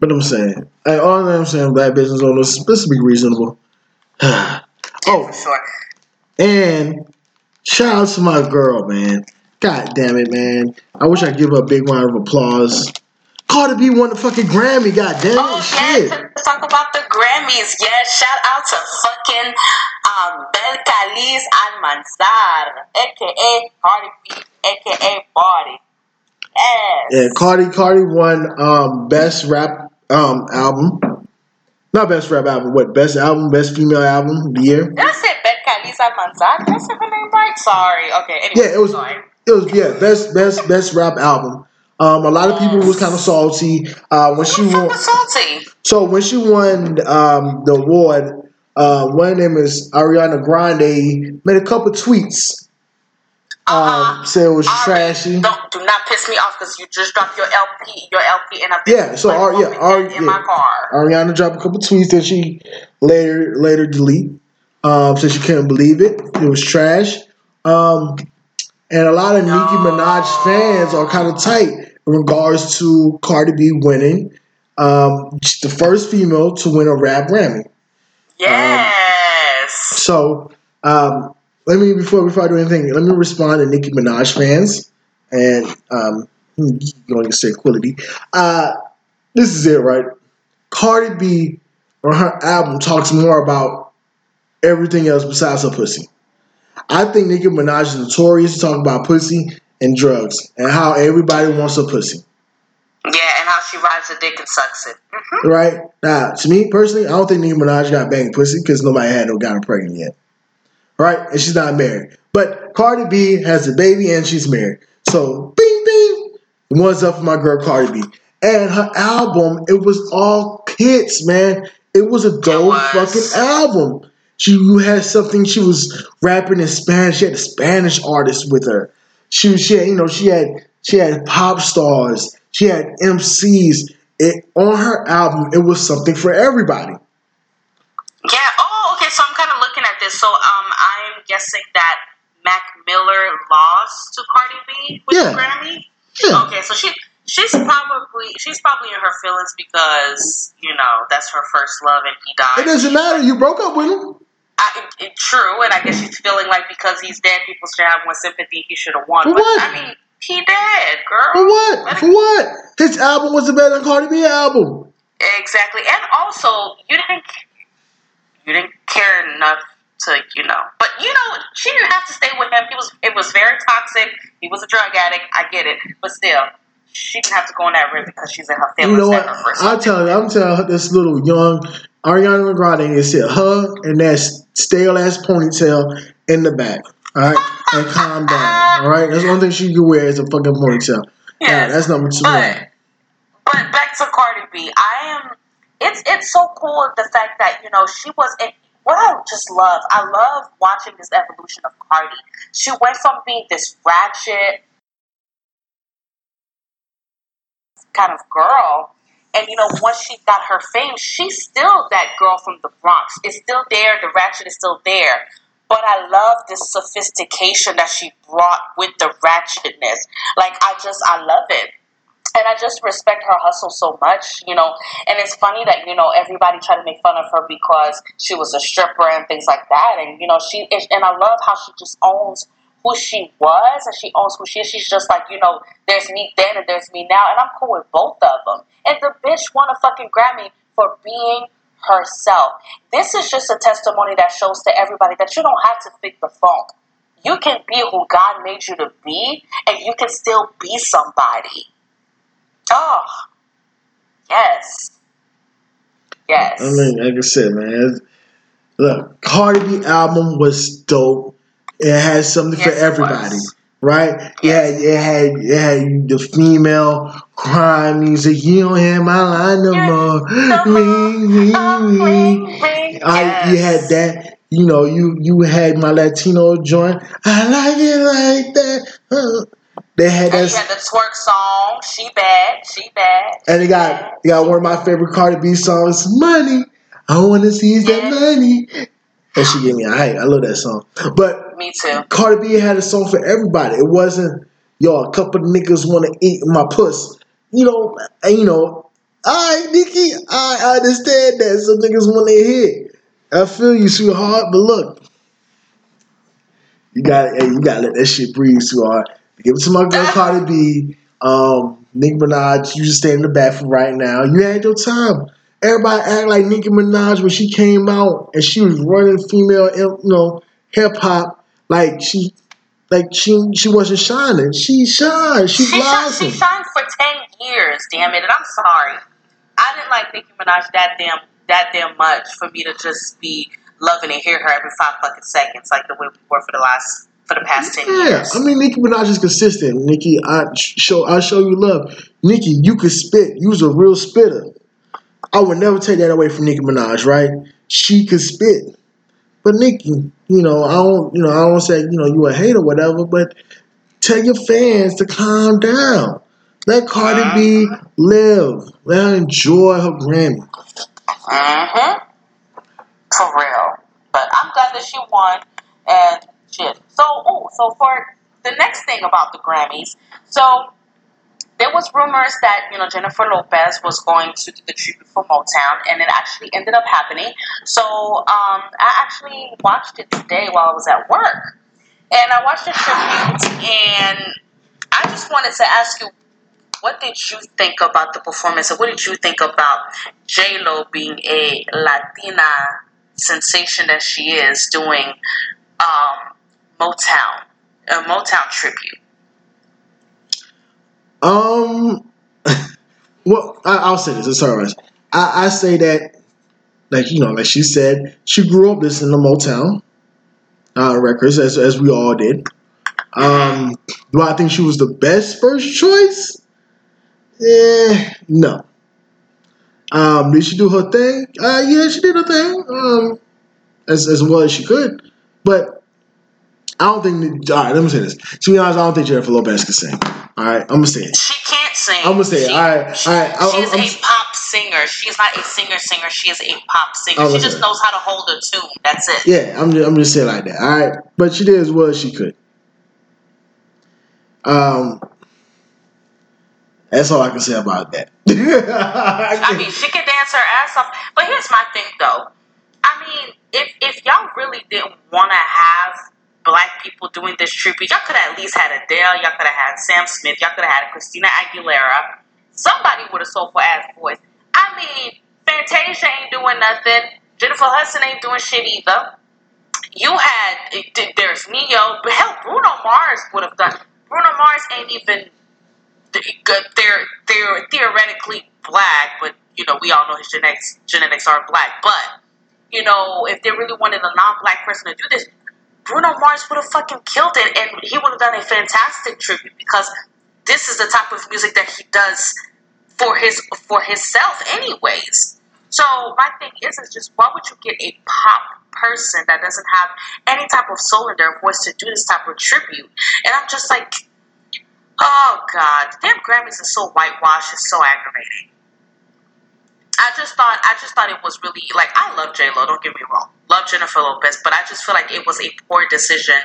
but I'm saying, like, all I'm saying, black business owners, let's be reasonable. <sighs> oh, For sure. and shout out to my girl, man. God damn it, man. I wish I could give her a big round of applause. Cardi B won the fucking Grammy, god damn it. Oh Shit. yeah, to talk about the Grammys. Yeah, shout out to fucking um, Belcalis Almanzar, aka Cardi B, aka Bardi. Yes. Yeah, Cardi Cardi won um best rap um album. Not best rap album, what best album, best female album of the year. Did I say Almanzar? Did I say her name right? Sorry. Okay. Anyway, Yeah, it was sorry. it was yeah, best best best rap album. Um a lot of people was kind of salty uh when she Who the fuck won salty? so when she won um the award, uh one name is Ariana Grande made a couple tweets. Um Uh-uh. said it was Ari, trashy. Don't do not piss me off because you just dropped your LP, your LP, and I've Yeah, so Ari- yeah, Ari- in yeah. my car. Ariana dropped a couple tweets that she later later delete. Um, so she couldn't believe it. It was trash. Um, and a lot of Nicki Minaj fans are kind of tight in regards to Cardi B winning. Um, the first female to win a rap Grammy. Yes. So um, let me before before I do anything, let me respond to Nicki Minaj fans and um, going to say quality. Uh, this is it, right? Cardi B on her album talks more about everything else besides her pussy. I think Nicki Minaj is notorious to talk about pussy and drugs and how everybody wants a pussy. Yeah, and how she rides a dick and sucks it. hmm Right? Now, to me personally, I don't think Nicki Minaj got banged pussy because nobody had no her pregnant yet. Right? And she's not married. But Cardi B has a baby and she's married. So, bing, bing. One's up for my girl Cardi B. And her album, it was all hits, man. It was a dope was. fucking album. She had something. She was rapping in Spanish. She had a Spanish artist with her. She was, she had, you know, she had she had pop stars. She had MCs. It on her album. It was something for everybody. Yeah. Oh, okay. So I'm kind of looking at this. So um, guessing that Mac Miller lost to Cardi B with Yeah. the Grammy. Yeah. Okay, so she she's probably she's probably in her feelings because you know that's her first love and he died. It doesn't matter. You broke up with him. I, it, true, and I guess she's feeling like because he's dead, people should have more sympathy. He should have won. For but what? I mean, he dead, girl. For what? For what? His album was the better than Cardi B album. Exactly, and also you didn't you didn't care enough to you know, but you know she didn't have to stay with him. He was it was very toxic. He was a drug addict. I get it, but still. She didn't have to go on that river because she's in her feelings. You know what? I'm telling you, I'm telling this little young Ariana Grande is it her and that stale ass ponytail in the back. All right, and calm down. All right, that's the only thing she can wear is a fucking ponytail. Yeah, that's number two. But, but back to Cardi B, I am. It's it's so cool the fact that you know she was in. What I just love, I love watching this evolution of Cardi. She went from being this ratchet kind of girl and you know, once she got her fame, she's still that girl from the Bronx. It's still there. The ratchet is still there. But I love this sophistication that she brought with the ratchetness. Like I just, I love it. And I just respect her hustle so much, you know. And it's funny that you know everybody tried to make fun of her because she was a stripper and things like that. And you know she, and I love how she just owns who she was and she owns who she is. She's just like, you know, there's me then and there's me now, and I'm cool with both of them. And the bitch won a fucking Grammy for being herself. This is just a testimony that shows to everybody that you don't have to fit the funk. You can be who God made you to be, and you can still be somebody. Oh, yes. Yes. I mean, like I said, man, look, Cardi B album was dope. It has something yes, for everybody, right? Yeah, it had it had the female crime music. You don't hear my line no more. Ring, ring, ring. I, you had that. You know, you you had my Latino joint. I like it like that. Uh, They had that. You had the twerk song. She bad. She bad. And they got they got one of my favorite Cardi B songs, "Money." I want to seize yeah. that money. And she gave me a hype. I love that song. But me too. Cardi B had a song for everybody. It wasn't yo. A couple of niggas want to eat my puss. You know. And, you know. I Nicki. I understand that some niggas want to hit. I feel you, sweetheart. But look, you got you got to let that shit breathe, sweetheart. Give it to my girl Cardi B. Um, Nicki Minaj, you just stay in the bathroom right now. You had your time. Everybody act like Nicki Minaj when she came out and she was running female, you know, hip hop like she, like she, she wasn't shining. She shined. She, she blossomed. She shined for ten years. Damn it! And I'm sorry. I didn't like Nicki Minaj that damn that damn much for me to just be loving and hear her every five fucking seconds, like the way we were for the last for the past ten yeah, years. I mean, Nicki Minaj is consistent. Nicki, I show I show you love. Nicki, you could spit. You was a real spitter. I would never take that away from Nicki Minaj, right? She could spit. But Nicki, you know, I don't, you know, I don't say, you know, you a hater or whatever, but tell your fans to calm down. Let Cardi B uh-huh. live. Let her enjoy her Grammy. Mm-hmm. For real. But I'm glad that she won and. So, oh, so for the next thing about the Grammys, so there was rumors that you know Jennifer Lopez was going to do the tribute for Motown, and it actually ended up happening. So um, I actually watched it today while I was at work, and I watched the tribute, and I just wanted to ask you, what did you think about the performance, and what did you think about J Lo being a Latina sensation that she is doing um, Motown, a Motown tribute? Um, <laughs> well, I, will say this. I'm sorry, I, I say that, like you know, like she said, she grew up listening to Motown uh, records, as as we all did. Um, do I think she was the best first choice? Eh, no. Um, did she do her thing? Uh, yeah, she did her thing. Um, as as well as she could, but I don't think. All right, let me say this. To be honest, I don't think Jennifer Lopez can sing. All right, I'm gonna say it. She can't sing. I'm gonna say she, it. All right, she, all right. I, she's I'm, a pop singer. She's not a singer singer. She is a pop singer. She just knows how to hold a tune. That's it. Yeah, I'm just, I'm just saying like that. All right, but she did as well as she could. Um, that's all I can say about that. <laughs> I mean, she can dance her ass off. But here's my thing, though. I mean, if if y'all really didn't want to have black people doing this tribute. Y'all could have at least had Adele. Y'all could have had Sam Smith. Y'all could have had Christina Aguilera. Somebody with a soulful ass voice. I mean, Fantasia ain't doing nothing. Jennifer Hudson ain't doing shit either. You had there's Ne-Yo, but hell, Bruno Mars would have done. Bruno Mars ain't even. They're they're theoretically black, but you know we all know his genetics genetics are black. But you know if they really wanted a non-black person to do this, Bruno Mars would have fucking killed it, and he would have done a fantastic tribute because this is the type of music that he does for his for himself, anyways. So my thing is, is just why would you get a pop person that doesn't have any type of soul in their voice to do this type of tribute? And I'm just like, oh god, damn Grammys is so whitewashed, it's so aggravating. I just thought I just thought it was really like I love J Lo. Don't get me wrong, love Jennifer Lopez, but I just feel like it was a poor decision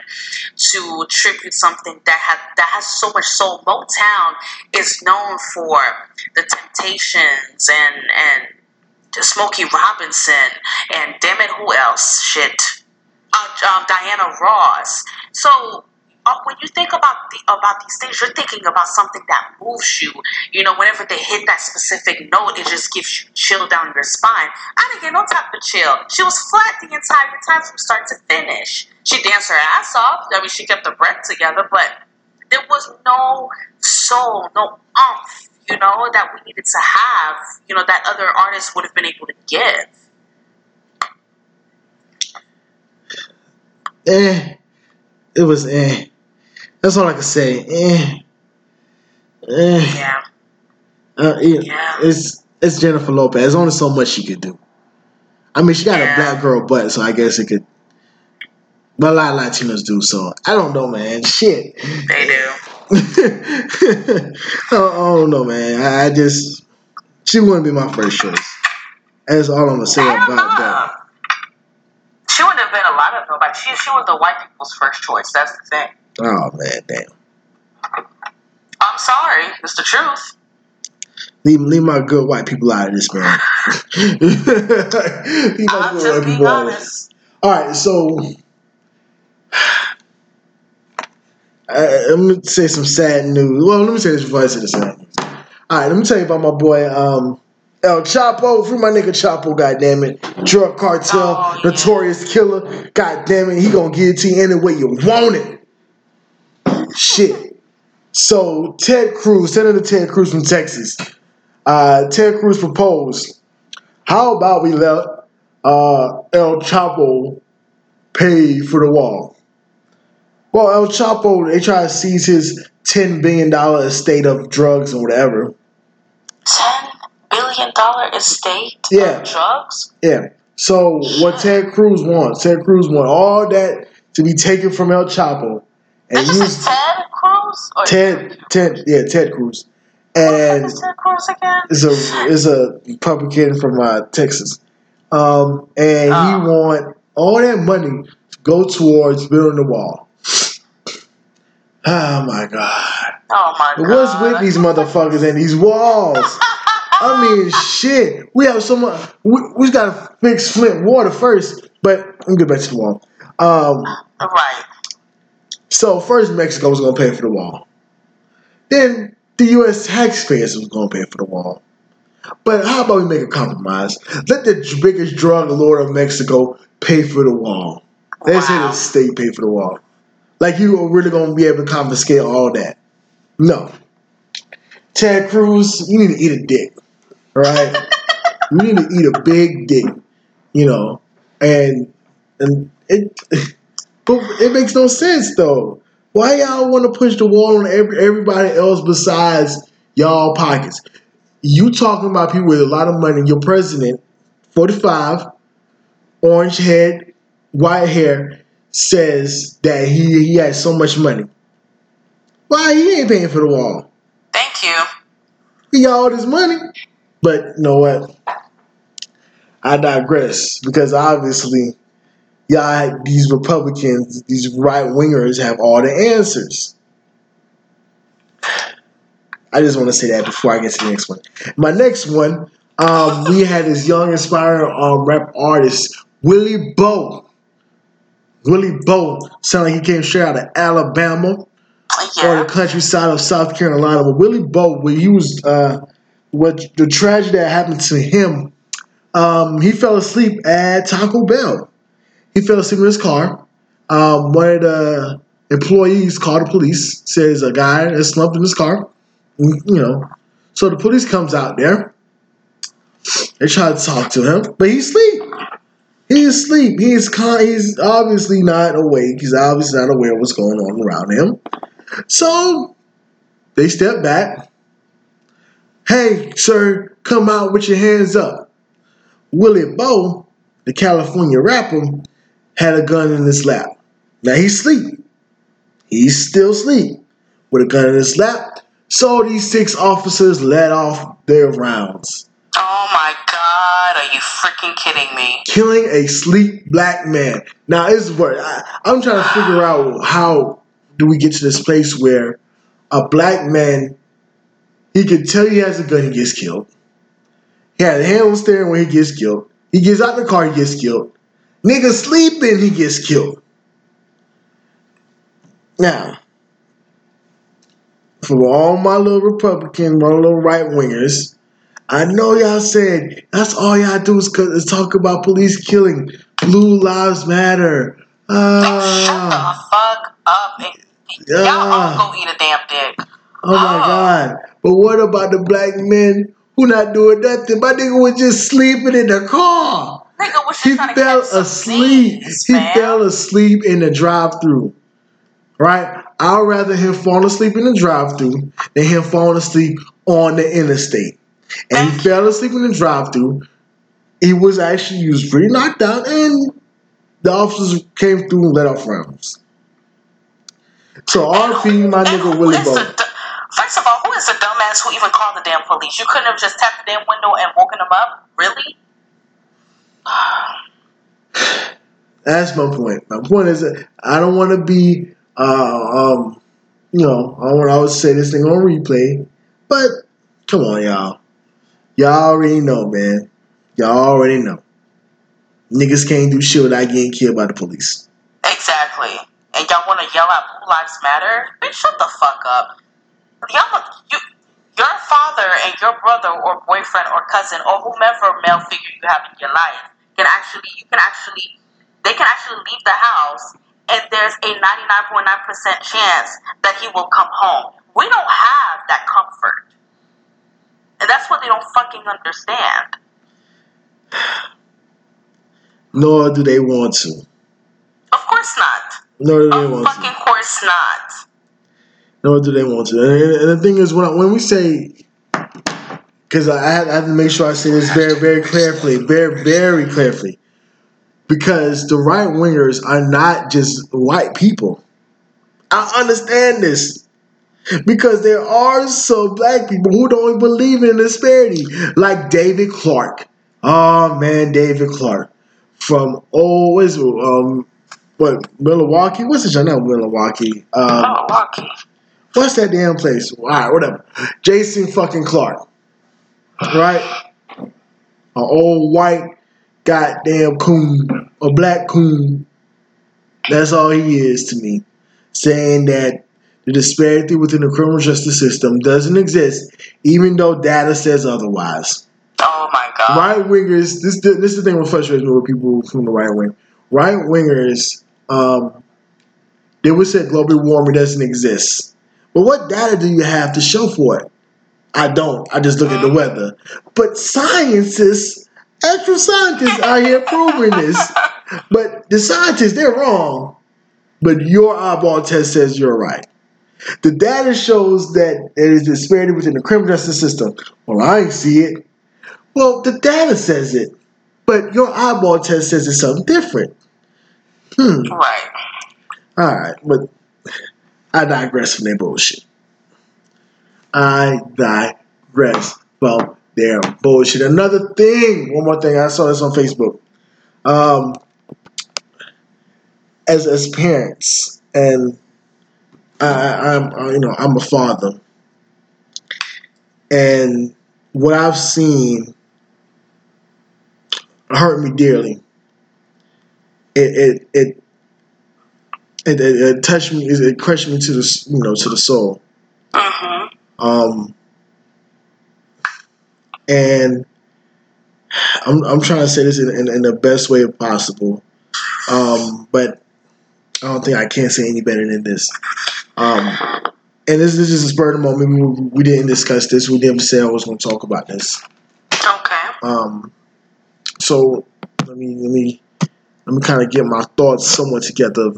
to tribute something that had that has so much soul. Motown is known for the Temptations and and Smokey Robinson and damn it, who else? Shit, uh, um, Diana Ross. So uh, when you think about the, about these things, you're thinking about something that moves you. You know, whenever they hit that specific note, it just gives you chill down your spine. I didn't get no type of chill. She was flat the entire time from start to finish. She danced her ass off. I mean, she kept her breath together, but there was no soul, no umph, you know, that we needed to have, you know, that other artists would have been able to give. Eh, it was eh. That's all I can say. Eh. Eh. Yeah. Uh, it, yeah. It's it's Jennifer Lopez. There's only so much she could do. I mean, she got yeah. a black girl butt, so I guess it could. But a lot of Latinos do, so I don't know, man. Shit. They do. <laughs> I, don't, know, man. I, I, just she wouldn't be my first choice. That's all I'm gonna say about that. She wouldn't have been a lot of nobody. She she was the white people's first choice. That's the thing. Oh man, damn. I'm sorry. It's the truth. Leave, leave my good white people out of this, man. <laughs> <laughs> leave my I'm good white people out of this. All right, so <sighs> I, I'm gonna say some sad news. Well, let me say this before I say the sad news. All right, let me tell you about my boy um, El Chapo. Free my nigga Chapo, goddamn it. Drug cartel, oh, yeah. notorious killer. Goddamn it, he gonna guillotine any way you want it. Shit. So Ted Cruz, Senator Ted Cruz from Texas, uh, Ted Cruz proposed, how about we let uh, El Chapo pay for the wall? Well, El Chapo, they try to seize his ten billion dollar estate of drugs or whatever. Ten billion dollar estate yeah. of drugs? Yeah. So what Ted Cruz wants, Ted Cruz wants all that to be taken from El Chapo and use Ted Cruz or Ted Ted yeah Ted Cruz. And what Ted Cruz again? Is a is a Republican from uh, Texas, um, and oh. he want all that money to go towards building the wall. Oh my god! Oh my god! What's with these motherfuckers and these walls? I mean, shit. We have so much. We, we got to fix Flint water first, but me get back to the wall. Um, right. So first, Mexico was going to pay for the wall. Then the U.S. taxpayers was going to pay for the wall. But how about we make a compromise? Let the biggest drug lord of Mexico pay for the wall. Let's wow. the state pay for the wall. Like you are really going to be able to confiscate all that. No. Ted Cruz, you need to eat a dick. Right? you need to eat a big dick. You know, and and it <laughs> but it makes no sense though. Why y'all want to push the wall on every, everybody else besides y'all pockets? You talking about people with a lot of money. Your president, 45, orange head, white hair, says that he, he has so much money. Why he ain't paying for the wall? Thank you. He got all this money. But you know what? I digress because obviously y'all, these Republicans, these right wingers have all the answers. I just want to say that before I get to the next one. My next one, um, we had this young, inspiring um, rap artist, Willie Bo. Willie Bo sounded like he came straight out of Alabama yeah. or the countryside of South Carolina. But Willie Bo, when he was, uh, what the tragedy that happened to him Um, he fell asleep at Taco Bell. He fell asleep in his car. Um, one of the employees called the police. Says a guy is slumped in his car. You know, so the police comes out there. They try to talk to him, but he's asleep. He's asleep. He is con- He's obviously not awake. He's obviously not aware of what's going on around him. So they step back. Hey, sir, come out with your hands up. Willie Bo, the California rapper, had a gun in his lap. Now he's asleep. He's still asleep with a gun in his lap. So these six officers let off their rounds, Oh my god, are you freaking kidding me? killing a sleep black man. Now it's what I, I'm trying to figure out how do we get to this place where a black man he can tell he has a gun, he gets killed. He had a hand on steering when he gets killed. He gets out the car, he gets killed. Nigga sleeping, he gets killed. Now, for all my little Republican, my little right wingers, I know y'all said that's all y'all do is, is talk about police killing. Blue lives matter. Oh, <laughs> shut Ah, the fuck up y'all Yeah. all go eat a damn dick. oh my Oh. God. But what about the black men who not doing nothing? My nigga was just sleeping in the car. Nigga was He trying to fell asleep. He fam. fell asleep in the drive-through. Right? I'd rather him fall asleep in the drive-through than him falling asleep on the interstate. And he fell asleep in the drive-through. He was actually he was pretty knocked out, and the officers came through and let off rounds. So RP my nigga Willie is the Bo. du- First of all, who is the dumbass who even called the damn police? You couldn't have just tapped the damn window and woken him up? Really? That's my point. My point is that I don't want to be, uh, um, you know, I want I would say this thing on replay, but come on, y'all. Y'all already know, man. Y'all already know. Niggas can't do shit without getting killed by the police. Exactly. And y'all want to yell out Blue Lives Matter? Bitch, shut the fuck up. Y'all, you, your father and your brother or boyfriend or cousin or whomever male figure you have in your life can actually, you can actually, they can actually leave the house and there's a 99.9% chance that he will come home. We don't have that comfort. And that's what they don't fucking understand. Nor do they want to. Of course not. Nor do they Of want to. fucking course not. Nor do they want to. And, and the thing is, when I, when we say, because I, have- I have to make sure I say this very, very carefully, very, very carefully, because the right wingers are not just white people. I understand this. Because there are some black people who don't believe in disparity, like David Clarke. Oh man, David Clarke from oh, it, um, what Milwaukee? What's it? Not Milwaukee. Um, Milwaukee. What's that damn place? All right, whatever. Jason fucking Clark. Right? An old white goddamn coon, a black coon. That's all he is to me. Saying that the disparity within the criminal justice system doesn't exist, even though data says otherwise. Oh my god. Right wingers, this this is the thing that frustrates me with people from the right wing. Right wingers, um, they would say global warming doesn't exist. But what data do you have to show for it? I don't. I just look at the weather. But scientists, actual scientists out here proving this. <laughs> But the scientists, they're wrong. But your eyeball test says you're right. The data shows that there is disparity within the criminal justice system. Well, I ain't see it. Well, the data says it. But your eyeball test says it's something different. Hmm. Right. All right, but I digress from that bullshit. I digress from their bullshit. Another thing, one more thing. I saw this on Facebook. Um, as as parents, and I, I'm you know I'm a father, and what I've seen hurt me dearly. It it it it, it, it touched me. It, crushed me to the you know to the soul. Mm-hmm. Um, and I'm I'm trying to say this in, in, in the best way possible, um, but I don't think I can say any better than this. Um, and this, this is a spur of the moment. We, we didn't discuss this. We didn't say I was going to talk about this. Okay. Um, so let me let me let me kind of get my thoughts somewhat together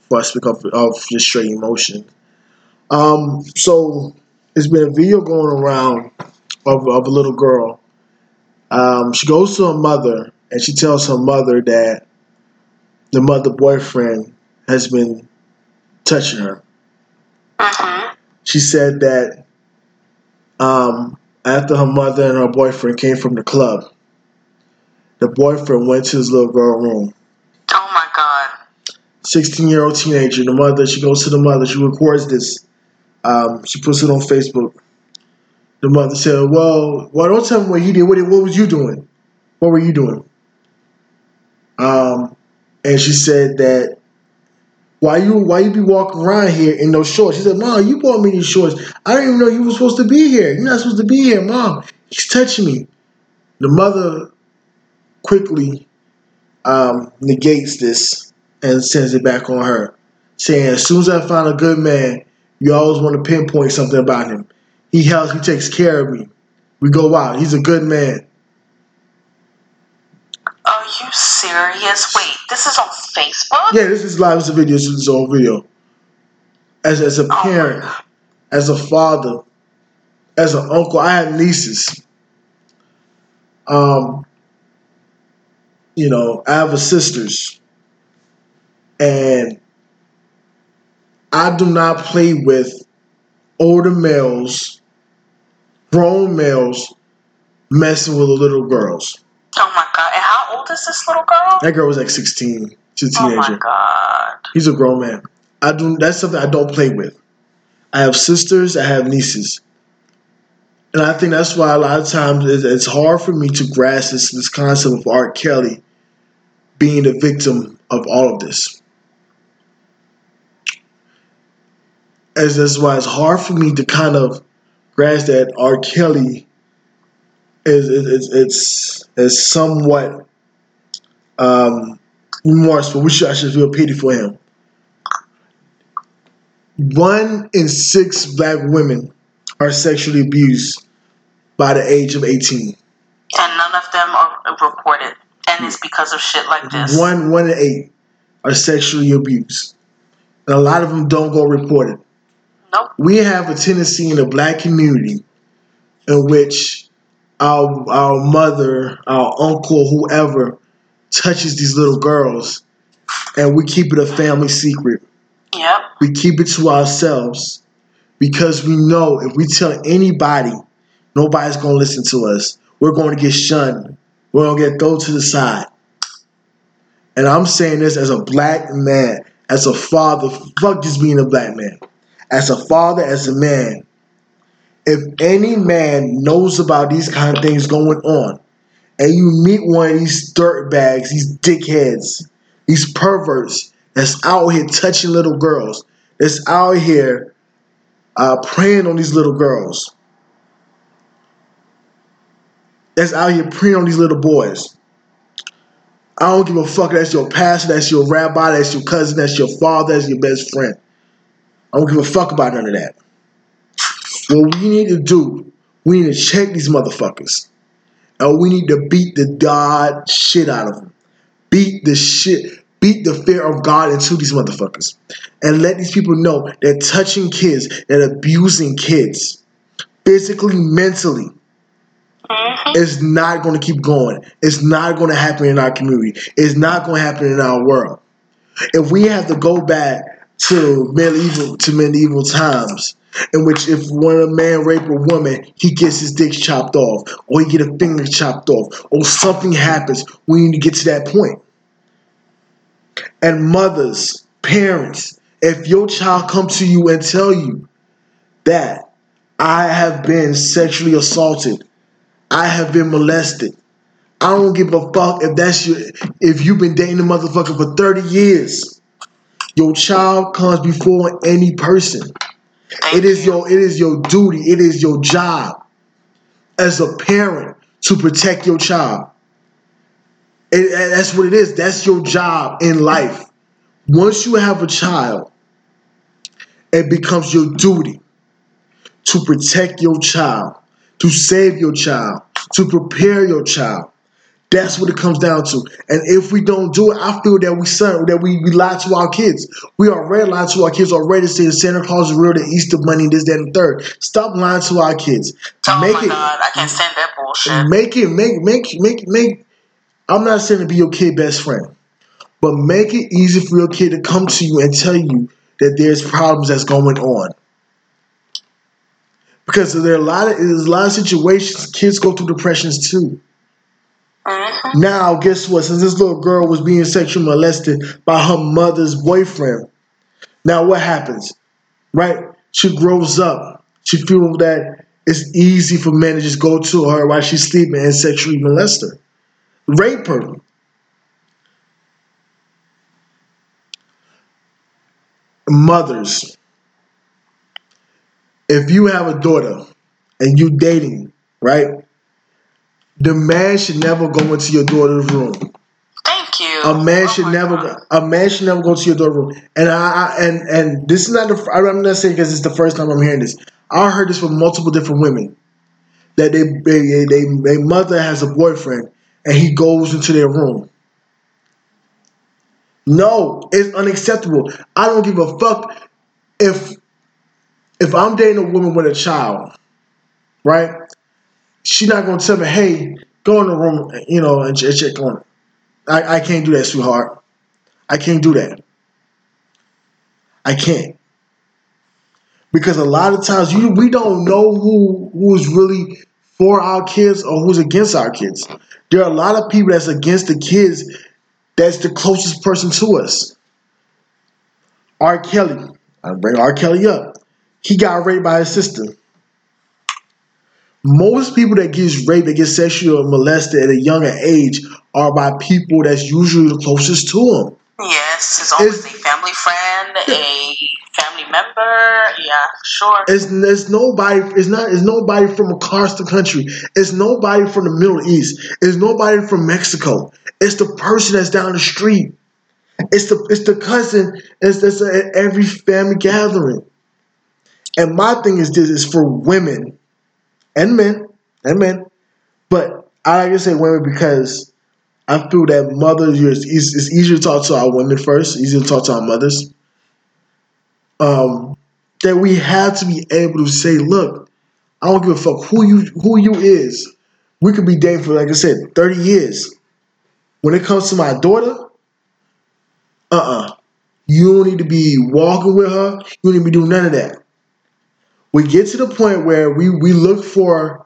before I speak of, of just straight emotion. Um, so there's been a video going around of, of a little girl. Um, she goes to her mother and she tells her mother that the mother boyfriend has been touching her. Mm-hmm. She said that um, after her mother and her boyfriend came from the club, the boyfriend went to his little girl room. Oh my God. 16 year old teenager. The mother, she goes to the mother, she records this. Um, she puts it on Facebook. The mother said, Well, well, don't tell me what he did. What, what was you doing? What were you doing? Um, and she said that why you why you be walking around here in those shorts? She said, Mom, you bought me these shorts. I didn't even know you were supposed to be here. You're not supposed to be here, Mom. He's touching me. The mother quickly um, negates this and sends it back on her, saying, As soon as I find a good man, you always want to pinpoint something about him. He helps, he takes care of me. We go out. He's a good man. Are you serious? Wait, this is on Facebook? Yeah, this is live. It's a video. This is all video. As as a Oh. parent, as a father, as an uncle, I have nieces. Um, you know, I have a sisters, and I do not play with older males, grown males, messing with the little girls. Oh my God. And how old is this little girl? That girl was like sixteen. She's a teenager. Oh my God. He's a grown man. I do. That's something I don't play with. I have sisters. I have nieces, and I think that's why a lot of times it's, hard for me to grasp this this concept of R. Kelly being the victim of all of this. As that's why it's hard for me to kind of grasp that R. Kelly is is is it's is somewhat um, remorseful. We should I should feel pity for him one in six black women are sexually abused by the age of 18. And none of them are reported. And it's because of shit like this. One one in eight are sexually abused. And a lot of them don't go reported. We have a tendency in the black community in which our our mother, our uncle, whoever touches these little girls and we keep it a family secret. Yep. we keep it to ourselves because we know if we tell anybody, nobody's going to listen to us. We're going to get shunned. We're going to get thrown to the side. And I'm saying this as a black man, as a father. Fuck just being a black man. As a father, as a man. If any man knows about these kind of things going on, and you meet one of these dirt bags, these dickheads, these perverts that's out here touching little girls, that's out here uh, preying on these little girls, that's out here preying on these little boys. I don't give a fuck. That's your pastor, that's your rabbi, that's your cousin, that's your father, that's your best friend. I don't give a fuck about none of that. What we need to do, we need to check these motherfuckers. And we need to beat the God shit out of them. Beat the shit, beat the fear of God into these motherfuckers. And let these people know that touching kids, that abusing kids, physically, mentally, Mhm. is not going to keep going. It's not going to happen in our community. It's not going to happen in our world. If we have to go back to medieval to medieval times, in which if one a man rape a woman, he gets his dick chopped off, or he get a finger chopped off, or something happens, we need to get to that point. And mothers, parents, if your child come to you and tell you that I have been sexually assaulted, I have been molested. I don't give a fuck if that's your if you've been dating a motherfucker for 30 years. Your child comes before any person. It is you. your it is your duty, it is your job as a parent to protect your child. And that's what it is. That's your job in life. Once you have a child, it becomes your duty to protect your child, to save your child, to prepare your child. That's what it comes down to. And if we don't do it, I feel that we son, that we, we lie to our kids. We already lied to our kids already saying Santa Claus is real, the Easter money, this, that, and third. Stop lying to our kids. Oh make my it, god, I can't stand that bullshit. Make it, make, make, make, make. I'm not saying to be your kid best friend, but make it easy for your kid to come to you and tell you that there's problems that's going on. Because there are a lot of there's a lot of situations kids go through depressions too. Uh-huh. Now, guess what? Since this little girl was being sexually molested by her mother's boyfriend, now what happens? Right? She grows up. She feels that it's easy for men to just go to her while she's sleeping and sexually molest her, rape her. Mothers, if you have a daughter and you're dating, right? The man should never go into your daughter's room. Thank you. A man oh should never. God. A man should never go to your daughter's room. And I, I and and this is not the. I'm not saying because it's the first time I'm hearing this. I heard this from multiple different women that they they they, they mother has a boyfriend and he goes into their room. No, it's unacceptable. I don't give a fuck if if I'm dating a woman with a child, right? She's not gonna tell me, hey, go in the room, you know, and check on it. I, I can't do that, sweetheart. I can't do that. I can't. Because a lot of times you we don't know who who's really for our kids or who's against our kids. There are a lot of people that's against the kids that's the closest person to us. R. Kelly. I bring R. Kelly up he got raped by his sister. Most people that gets raped, that get sexually molested at a younger age, are by people that's usually the closest to them. Yes, it's always it's, a family friend, a family member. Yeah, sure. It's, it's nobody. It's not. It's nobody from across the country. It's nobody from the Middle East. It's nobody from Mexico. It's the person that's down the street. It's the it's the cousin. It's, it's at every family gathering. And my thing is this is for women and men and men, but I like to say women because I feel that mothers it's, easier to talk to our women first, easier to talk to our mothers. Um, that we have to be able to say, look, I don't give a fuck who you who you is. We could be dating for like I said, thirty years. When it comes to my daughter, uh uh-uh. uh you don't need to be walking with her. You don't need to be doing none of that we get to the point where we, we look for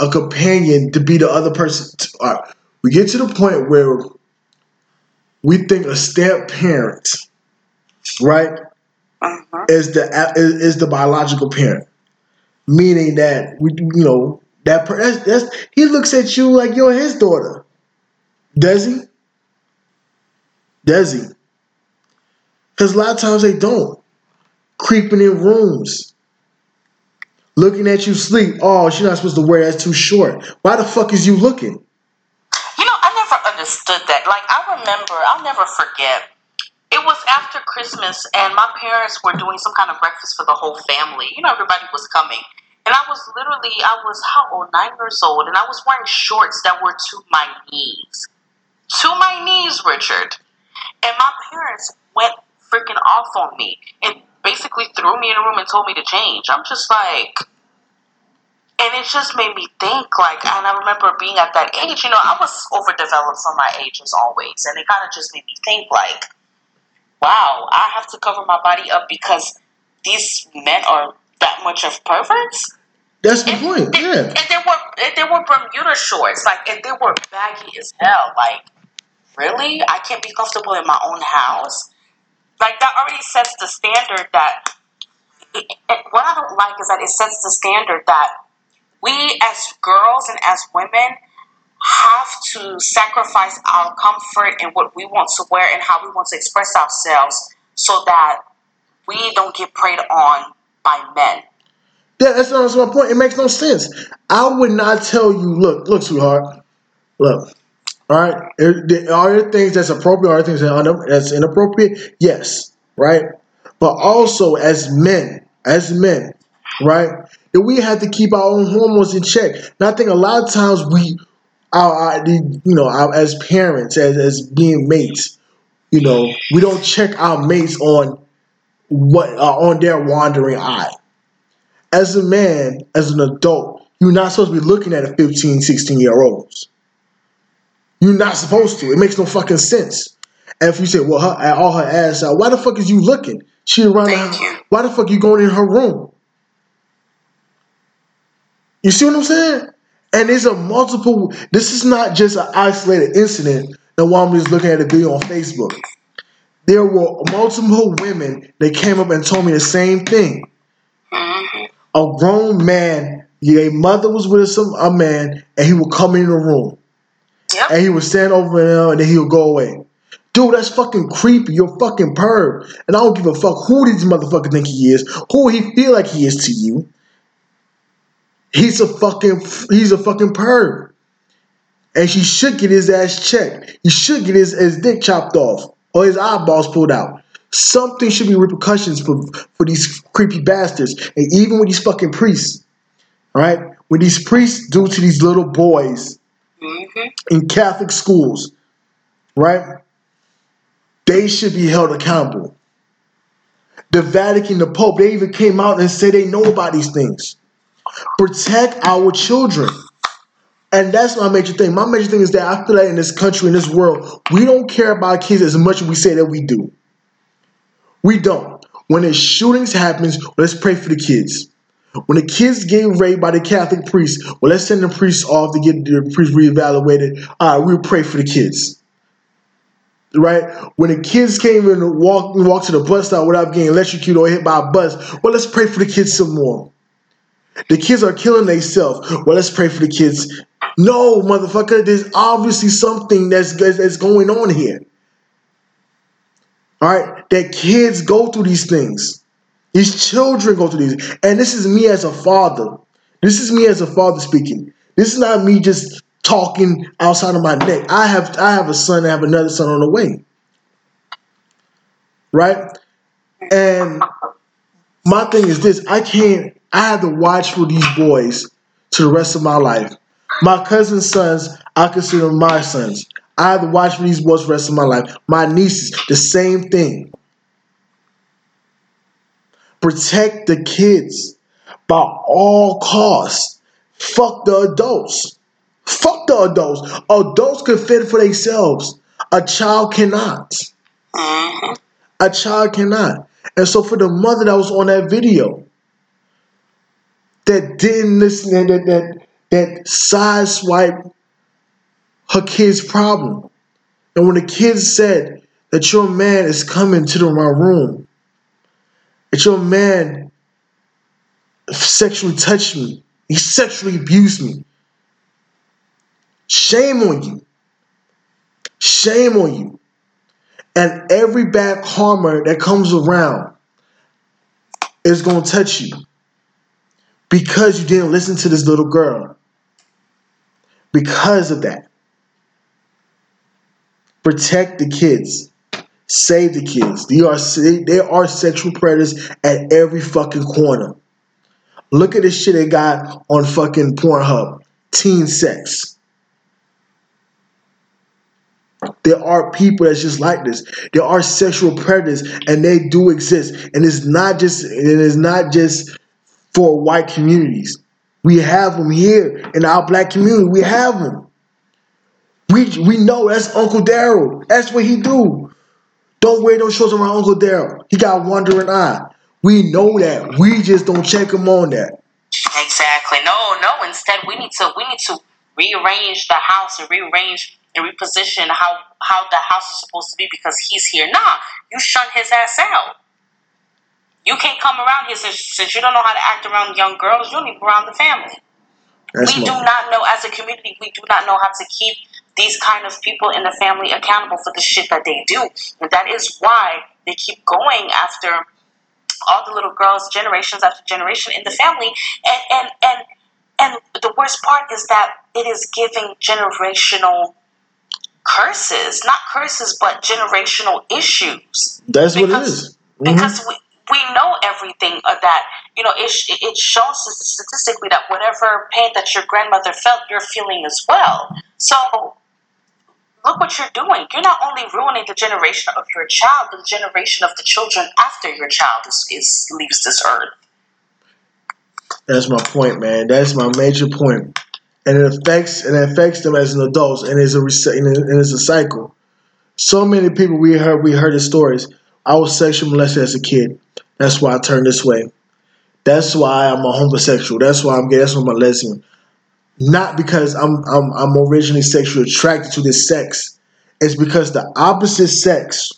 a companion to be the other person. Uh, we get to the point where we think a step parent, right, uh-huh. is the is, is, the biological parent, meaning that we you know that that's, that's he looks at you like you're his daughter. Does he? Does he? Because a lot of times they don't. Creeping in rooms, Looking at you sleep. Oh, she's not supposed to wear that's too short. Why the fuck is you looking? You know, I never understood that. Like, I remember, I'll never forget. It was after Christmas, and my parents were doing some kind of breakfast for the whole family. You know, everybody was coming. And I was literally, I was how old? Nine years old. And I was wearing shorts that were to my knees. To my knees, Richard. And my parents went freaking off on me. And basically threw me in a room and told me to change. I'm just like, and it just made me think like and i remember being at that age you know i was overdeveloped for my age as always and it kind of just made me think like wow i have to cover my body up because these men are that much of perverts? That's the point they, yeah. and they were and they were bermuda shorts like and they were baggy as hell like really? I can't be comfortable in my own house like that already sets the standard that. It, it, what I don't like is that it sets the standard that we as girls and as women have to sacrifice our comfort and what we want to wear and how we want to express ourselves so that we don't get preyed on by men. Yeah, that's, that's my point. It makes no sense. I would not tell you, look, look, sweetheart, look, All right, there are there things that's appropriate, are there things that are that's inappropriate? Yes, right. But also as men, as men, right, that we have to keep our own hormones in check. And I think a lot of times we, our, our you know, our, as parents, as as being mates, you know, we don't check our mates on what uh, on their wandering eye. As a man, as an adult, you're not supposed to be looking at a 15, 16 year olds. You're not supposed to. It makes no fucking sense. And if you say, well, her, all her ass out, why the fuck is you looking? She around Thank the, you. Why the fuck you going in her room? You see what I'm saying? And there's a multiple. This is not just an isolated incident. The woman is looking at a video on Facebook. There were multiple women that came up and told me the same thing. hmm A grown man, a mother was with some a man, and he would come in the room Yep. and he would stand over them and then he would go away. Dude, that's fucking creepy. You're fucking perv. And I don't give a fuck who these motherfuckers think he is, who he feel like he is to you. He's a fucking he's a fucking perv. And she should get his ass checked. He should get his, his dick chopped off or his eyeballs pulled out. Something should be repercussions for, for these creepy bastards. And even with these fucking priests. Right? What these priests do to these little boys hmm in Catholic schools, right? They should be held accountable. The Vatican, the Pope, they even came out and said they know about these things. Protect our children. And that's my major thing. My major thing is that I feel like in this country, in this world, we don't care about kids as much as we say that we do. We don't. When the shootings happens, let's pray for the kids. When the kids get raped by the Catholic priest, well, let's send the priest off to get the priest reevaluated. All right, we'll pray for the kids. Right? When the kids came and walk, walk to the bus stop without getting electrocuted or hit by a bus, well, let's pray for the kids some more. The kids are killing themselves. Well, let's pray for the kids. No, motherfucker, there's obviously something that's that's going on here. All right, that kids go through these things. These children go through these, and this is me as a father. This is me as a father speaking. This is not me just talking outside of my neck. I have I have a son. I have another son on the way. Right, and my thing is this: I can't. I have to watch for these boys to the rest of my life. My cousin's sons, I consider my sons. I have to watch for these boys for the rest of my life. My nieces, the same thing. Protect the kids by all costs. Fuck the adults. Fuck the adults. Adults can fend for themselves. A child cannot. hmm A child cannot. And so for the mother that was on that video that didn't listen that that that sideswiped her kid's problem. And when the kid said that your man is coming to the, my room, that your man sexually touched me, he sexually abused me. Shame on you. Shame on you. And every bad karma that comes around is going to touch you because you didn't listen to this little girl. Because of that. Protect the kids. Save the kids. They are they are sexual predators at every fucking corner. Look at this shit they got on fucking Pornhub. Teen sex. There are people that's just like this. There are sexual predators, and they do exist. And it's not just it is not just for white communities. We have them here in our black community. We have them. We we know that's Uncle Daryl. That's what he do. Don't wear those shorts around Uncle Daryl. He got wandering eye. We know that. We just don't check him on that. Exactly. No, no. Instead, we need to we need to rearrange the house and rearrange and reposition how how the house is supposed to be because he's here. Nah, you shun his ass out. You can't come around here since, since you don't know how to act around young girls. You don't even around the family. That's we do not know as a community. We do not know how to keep these kind of people in the family accountable for the shit that they do, and that is why they keep going after all the little girls, generations after generation in the family, and and and and the worst part is that it is giving generational curses, not curses, but generational issues. That's because, what it is. Mm-hmm. Because we, we know everything of that, you know, it, it shows statistically that whatever pain that your grandmother felt, you're feeling as well. So look what you're doing. You're not only ruining the generation of your child, but the generation of the children after your child is, is leaves this earth. That's my point, man. That's my major point, and it affects and it affects them as an adult, and it's a and it's a cycle. So many people we heard we heard the stories. I was sexually molested as a kid. That's why I turned this way. That's why I'm a homosexual. That's why I'm gay. That's why I'm a lesbian. Not because I'm I'm I'm originally sexually attracted to this sex. It's because the opposite sex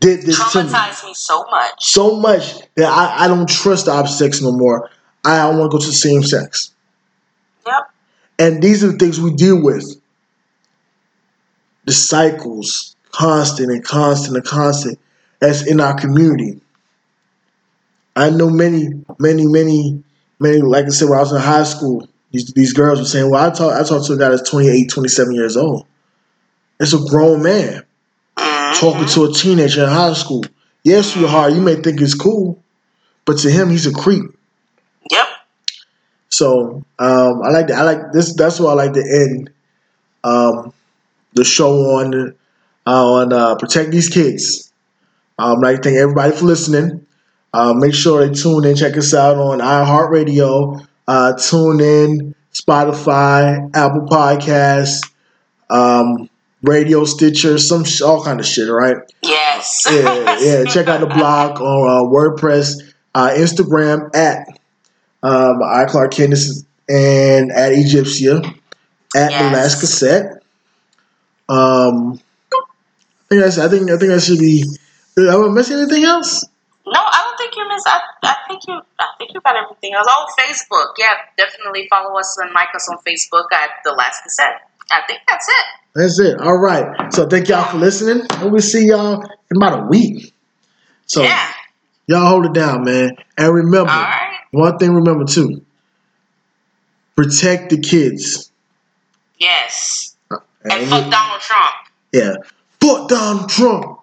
did this to me. me so much. So much that I, I don't trust the opposite sex no more. I want to go to the same sex. Yep. And these are the things we deal with. The cycles, constant and constant and constant, that's in our community. I know many, many, many, many, like I said, when I was in high school, these, these girls were saying, well, I talked I talked to a guy that's 28, 27 years old. It's a grown man mm-hmm. talking to a teenager in high school. Yes, sweetheart, you may think it's cool, but to him, he's a creep. Yep. So um, I like that. I like this. That's why I like to end um, the show on uh, on uh, protect these kids. Um, I'd like to thank everybody for listening. Uh, make sure they tune in. Check us out on iHeartRadio. Uh, tune in Spotify, Apple Podcasts, um, Radio Stitcher, some sh- all kind of shit. Right? Yes. yeah, yeah. Check out the blog on uh, WordPress, uh, Instagram at um, I Clark Candace and at Egyptia at yes. the last cassette. Um, I think that's, I think I think that should be. Am I missing anything else? No, I think you missed. I, I think you. I think you got everything else. Oh, Facebook. Yeah, definitely follow us and like us on Facebook at the last cassette. I think that's it. That's it. All right. So thank y'all for listening, and we'll see y'all in about a week. So yeah. y'all hold it down, man, and remember. All right one thing remember too. Protect the kids. Yes. Uh, and, and fuck Donald Trump. Yeah. Fuck Donald Trump.